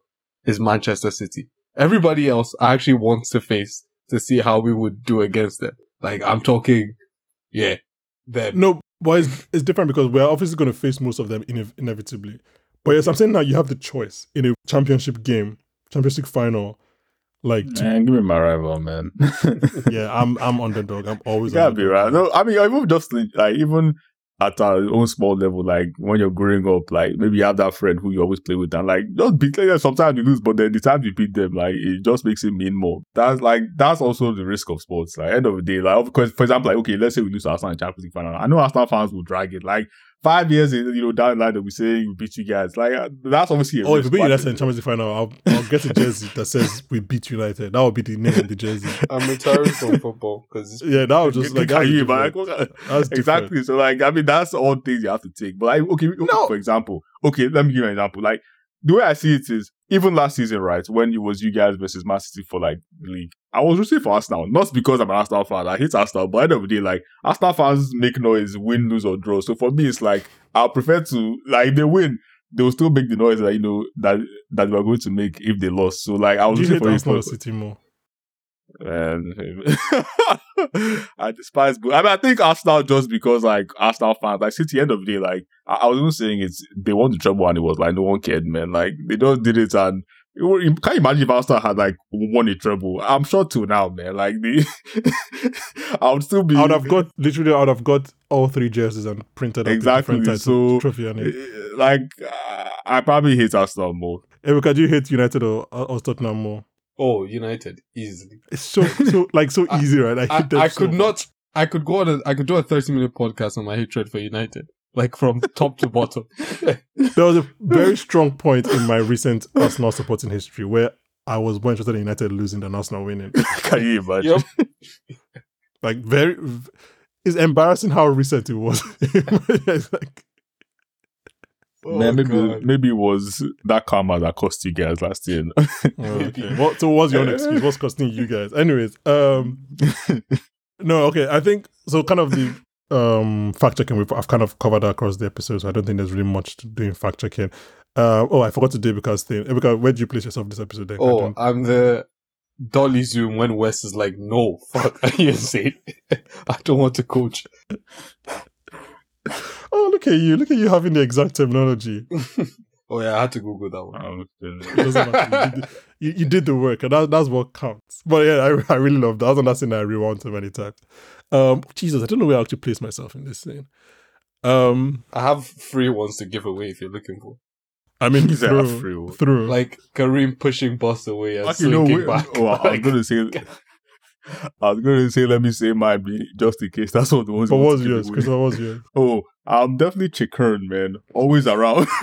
is Manchester City. Everybody else I actually want to face to see how we would do against them. Like I'm talking, yeah, them. no but it's, it's different because we're obviously going to face most of them ine- inevitably but yes i'm saying now you have the choice in a championship game championship final like to man, give me my rival, man. yeah, I'm I'm underdog. I'm always You gotta be right. No, I mean, even just like even at our own small level, like when you're growing up, like maybe you have that friend who you always play with, and like just beat. Like, sometimes you lose, but then the time you beat them, like it just makes it mean more. That's like that's also the risk of sports. Like end of the day, like of course, for example, like okay, let's say we lose Arsenal in Champions League final. I know Arsenal fans will drag it. Like five years, in, you know, down the line, they'll be saying we beat you guys. Like uh, that's obviously. A Oh, if we beat but- United in Champions League final, I'll, I'll get a jersey that says we beat United. That would be the name of the jersey. I'm retiring from football because Yeah, that was just like Can that's you, man? Like, what kind of- That's exactly. So like, I mean, that's all things you have to take. But like, okay, okay, No. for example, okay, let me give you an example. Like the way I see it is, even last season, right, when it was you guys versus Man City for like the league, I was rooting for Arsenal, not because I'm an Arsenal fan. I hate Arsenal, but at the end of the day, like Arsenal fans make noise, win, lose or draw. So for me, it's like I prefer to like if they win. They will still make the noise that you know that that we are going to make if they lost. So like I was rooting for Arsenal City more? I despise. But I mean, I think Arsenal just because like Arsenal fans, like since the end of the day, like I, I was even saying it's they won the trouble and it was like no one cared, man. Like they just did it and You Can you imagine if Arsenal had like won a treble? I'm sure to now, man. Like the, I would still be. I would have got literally. I would have got all three jerseys and printed out exactly. different So, trophy on it. eh, like, I probably hate Arsenal more. Erica, do you hate United or, or Tottenham more? Oh, United easily. It's so so like so I- easy, right? I, hate them I so could much. not. I could go on. A, I could do a thirty-minute podcast on my hatred for United, like from top to bottom. There was a very strong point in my recent Arsenal supporting history where I was more interested in United losing than Arsenal winning. Can you imagine? Yep. Like very, it's embarrassing how recent it was. It's like, Oh, Man, maybe God. maybe it was that karma that cost you guys last year. oh, okay. What, so what's your own excuse? What's costing you guys? Anyways, um, no, okay. I think so. Kind of the um fact checking. We've I've kind of covered that across the episode, so I don't think there's really much to do in fact checking. Uh, oh, I forgot to do because thing. Because where do you place yourself this episode? Then? Oh, I'm the dolly zoom when West is like, no, fuck, you insane? I don't want to coach. oh, look at you! Look at you having the exact terminology. Oh yeah, I had to Google that one. Oh, It doesn't matter. You did, the, you, you did the work, and that, that's what counts. But yeah, I, I really love that. That's another thing that I rewound so many times. Um, Jesus, I don't know where I actually place myself in this thing. Um, I have free ones to give away if you're looking for. I mean, These are through, through. Like Kareem pushing Buss away and Actually, no, slinking wait, back. oh, I was Like, going to say, I was going to say, let me say my be just in case. That's what the ones. but you what want was to give yours? away. Chris, what was yours? Oh, I'm definitely Chick Hearn, man. Always around.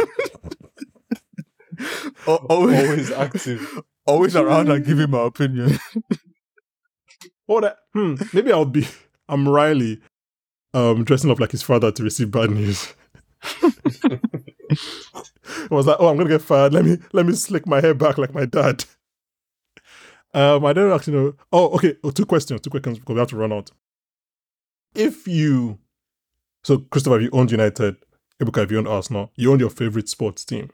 Al- always, always active. always around and giving my opinion. Would I- Hmm. Maybe I'll be. I'm Riley, um, dressing up like his father to receive bad news. I was like, oh, I'm gonna get fired. Let me let me slick my hair back like my dad. Um, I don't actually know. Oh, okay. Oh, two questions. Two questions because we have to run out. If you, so Christopher, if you owned United, Ebuka, if you owned Arsenal, you owned your favorite sports team,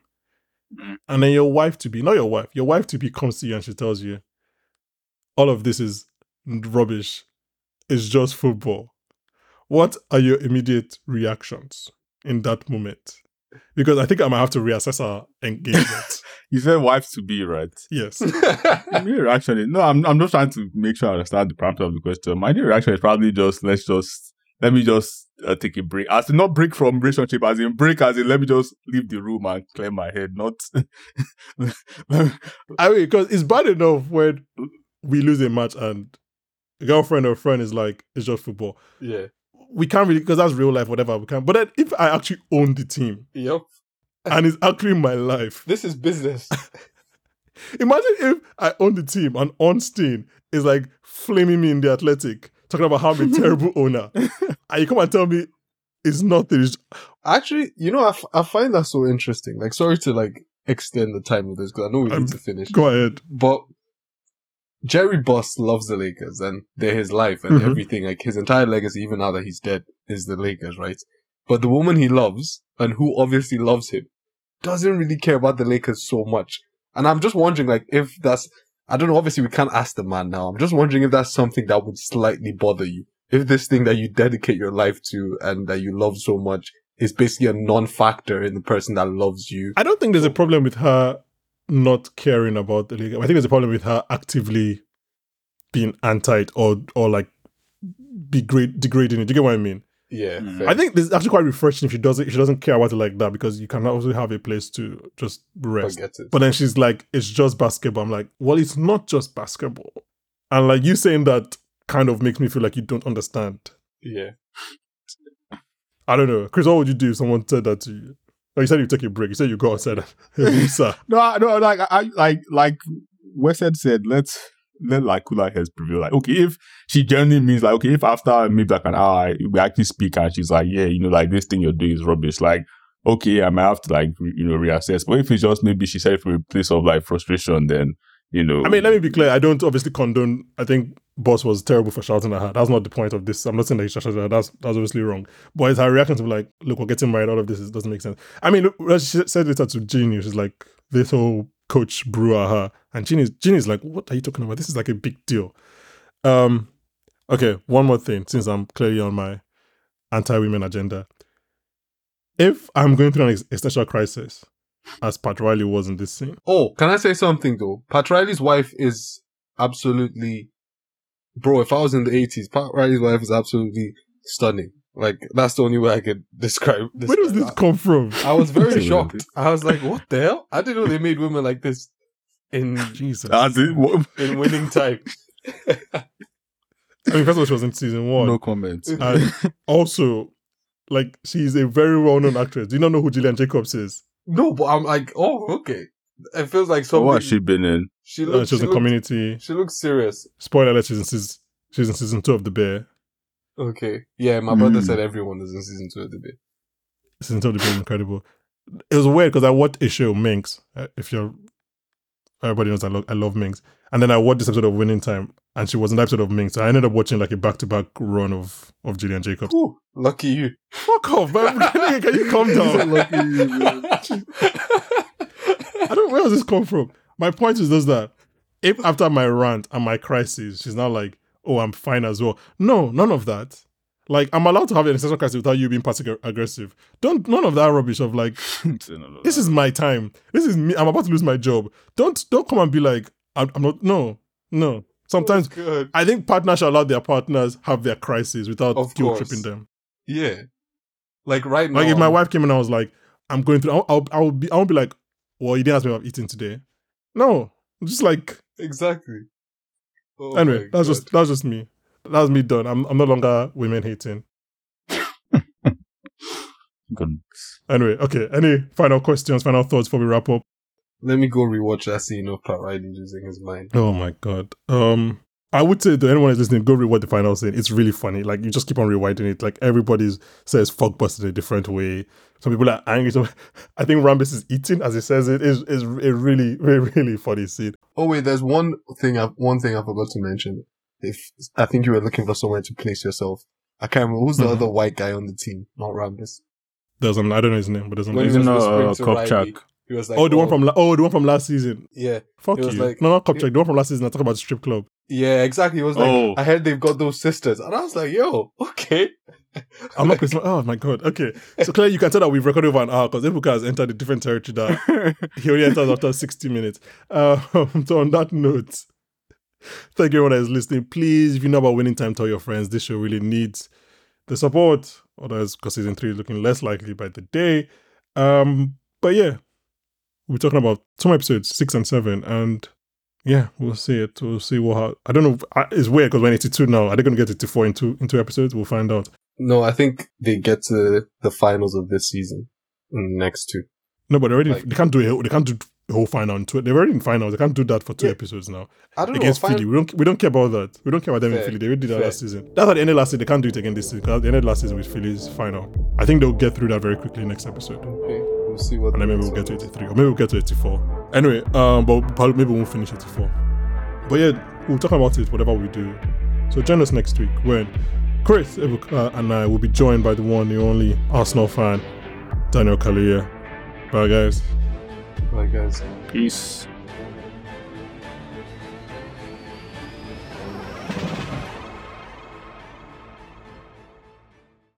Mm. and then your wife to be, not your wife, your wife to be comes to you and she tells you, all of this is rubbish. It's just football. What are your immediate reactions in that moment? Because I think I might have to reassess our engagement. You said wife to be, right? yes. My reaction is no. I'm I'm just trying to make sure I understand the parameter of the question. My reaction is probably just let's just let me just uh, take a break. As in not break from relationship, as in break, as in let me just leave the room and clear my head. Not. I mean, because it's bad enough when we lose a match and girlfriend or friend is like, it's just football. yeah. We can't really, because that's real life, whatever. We can. But then if I actually own the team Yep. and it's actually my life, This is business. imagine if I own the team and Ornstein is like flaming me in the athletic, talking about how I'm a terrible owner. And you come and tell me it's nothing. It's, Actually, you know, I, f- I find that so interesting. Like, sorry to like extend the time of this because I know we Um, need to finish. go ahead. But Jerry Buss loves the Lakers and they're his life and Mhm. everything. Like his entire legacy, even now that he's dead, is the Lakers, right? But the woman he loves and who obviously loves him doesn't really care about the Lakers so much. And I'm just wondering, like, if that's, I don't know, obviously we can't ask the man now. I'm just wondering if that's something that would slightly bother you. If this thing that you dedicate your life to and that you love so much is basically a non-factor in the person that loves you. I don't think there's a problem with her not caring about the league. I think there's a problem with her actively being anti it or or like degrade, degrading it. Do you get what I mean? Yeah, Mm. I think this is actually quite refreshing if she doesn't if she doesn't care about it like that because you can also have a place to just rest. it. But then she's like, it's just basketball. I'm like, well, it's not just basketball. And like you saying that kind of makes me feel like you don't understand. yeah. I don't know. Chris, what would you do if someone said that to you? Like you said you took a break. You said you go outside. Sir. No, no, like I like like Westhead said, let's let like cooler heads prevail. Like, okay, if she genuinely means like, okay, if after maybe like an hour we actually speak and she's like, yeah, you know, like this thing you're doing is rubbish. Like, okay, I might have to like re- you know reassess. But if it's just maybe she said from a place of like frustration, then you know, I mean, let me be clear. I don't obviously condone. I think Buss was terrible for shouting at her. That's not the point of this. I'm not saying that he shouted at her. That's that's obviously wrong. But it's her reaction to be like, look, we're getting married. All of this is, doesn't make sense. I mean, she said later to Jeanie. She's like, this whole coach brew at her, and Jeanie's Jeanie's like, what are you talking about? This is like a big deal. Um, okay. One more thing, since I'm clearly on my anti-women agenda. If I'm going through an existential crisis, as Pat Riley was in this scene. Oh, can I say something though? Pat Riley's wife is absolutely, bro. If I was in the eighties, Pat Riley's wife is absolutely stunning. Like that's the only way I could describe. Where does this describe come from? I was very shocked. I was like, "What the hell?" I didn't know they made women like this in Jesus. As in, in winning time. I mean, first of all, she was in season one. no comments. And also, like, she's a very well known actress. Do you not know who Gillian Jacobs is? No, but I'm like, oh, okay. It feels like So something. what has she been in? She Uh, looks. she was she in looks- Community. She looks serious. Spoiler alert, she's in, season, she's in season two of The Bear. Okay. Yeah, my brother Mm. said everyone is in season two of the bit. Season two of The Bear is incredible. It was weird because I watched a show, Minx. Uh, If you're. Everybody knows I love, I love Minx. And then I watched this episode of Winning Time, and she was in the episode of Minx. So I ended up watching like a back to back run of, of Gillian Jacobs. Ooh, lucky you. Fuck off, man. Can you, can you calm down? lucky you, man. I don't where does this come from? My point is just that if after my rant and my crisis, she's not like, oh, I'm fine as well. No, none of that. Like, I'm allowed to have an existential crisis without you being passive aggressive. Don't none of that rubbish of like, this is my time. This is me. I'm about to lose my job. Don't don't come and be like, I'm, I'm not. No, no. Sometimes good. I think partners should allow their partners have their crises without guilt tripping them. Yeah. Like right now. Like if my wife came and I was like, I'm going through, I'll, I'll, I'll be, I won't be like, well, you didn't ask me about eating today. eaten today. No, just like Exactly. Oh anyway, that's God. just that's just me. That's me done. I'm I'm no longer women hating. Good. Anyway, okay. Any final questions, final thoughts before we wrap up? Let me go rewatch that scene of Pat Riley losing his mind. Oh my god. Um, I would say to anyone who's listening, go rewatch the final scene. It's really funny. Like you just keep on rewinding it. Like everybody says fuck Boston in a different way. Some people are angry. Some, I think Rambis is eating as he says it. Is is a really really really funny scene. Oh wait, there's one thing. I, one thing I forgot to mention. If I think you were looking for somewhere to place yourself, I can't remember who's the Mhm. other white guy on the team, not Rambis. There's an I don't know his name, but there's an. When he Isn't was uh, to Riley, Kupchak? He was like, oh, the one from la- oh the one from last season. yeah, Fuck It was you. like- no, not Kupchak. The one from last season. I talk about the strip club. Yeah, exactly. He was like, Oh. I heard they've got those sisters, and I was like, yo, okay. I'm not. Christmas. Oh my god. Okay. So clearly, you can tell that we've recorded over an hour because Ebuka has entered a different territory that he only enters after 60 minutes. Um, so on that note, thank you everyone that is listening. Please, if you know about winning time, tell your friends. This show really needs the support. Otherwise, because season three is looking less likely by the day. Um, but yeah, we're talking about two episodes, six and seven, and yeah, we'll see it. We'll see what. ha- I don't know. I- It's weird because we're 82 now. Are they going to get 84 in two in two episodes? We'll find out. No, I think they get to the finals of this season in the next two. No, but they already Like- they can't do whole- they can't do a whole final in two. They're already in finals. They can't do that for two Yeah. episodes now I don't against know. Philly. We don't we don't care about that. We don't care about them in Philly. They already did that Fair. last season. That's at the end of last season. They can't do it again this season. 'cause at the end of last season with Philly's final. I think they'll get through that very quickly next episode, Okay, we'll see what. and then maybe we'll get to 83 or maybe we'll get to 84. Anyway, um, but probably maybe we won't finish 84. But yeah, we'll talk about it whatever we do. So join us next week when Chris Ebuka, and I will be joined by the one, the only Arsenal fan, Daniel Kaluuya. Bye guys. Bye, guys. Peace.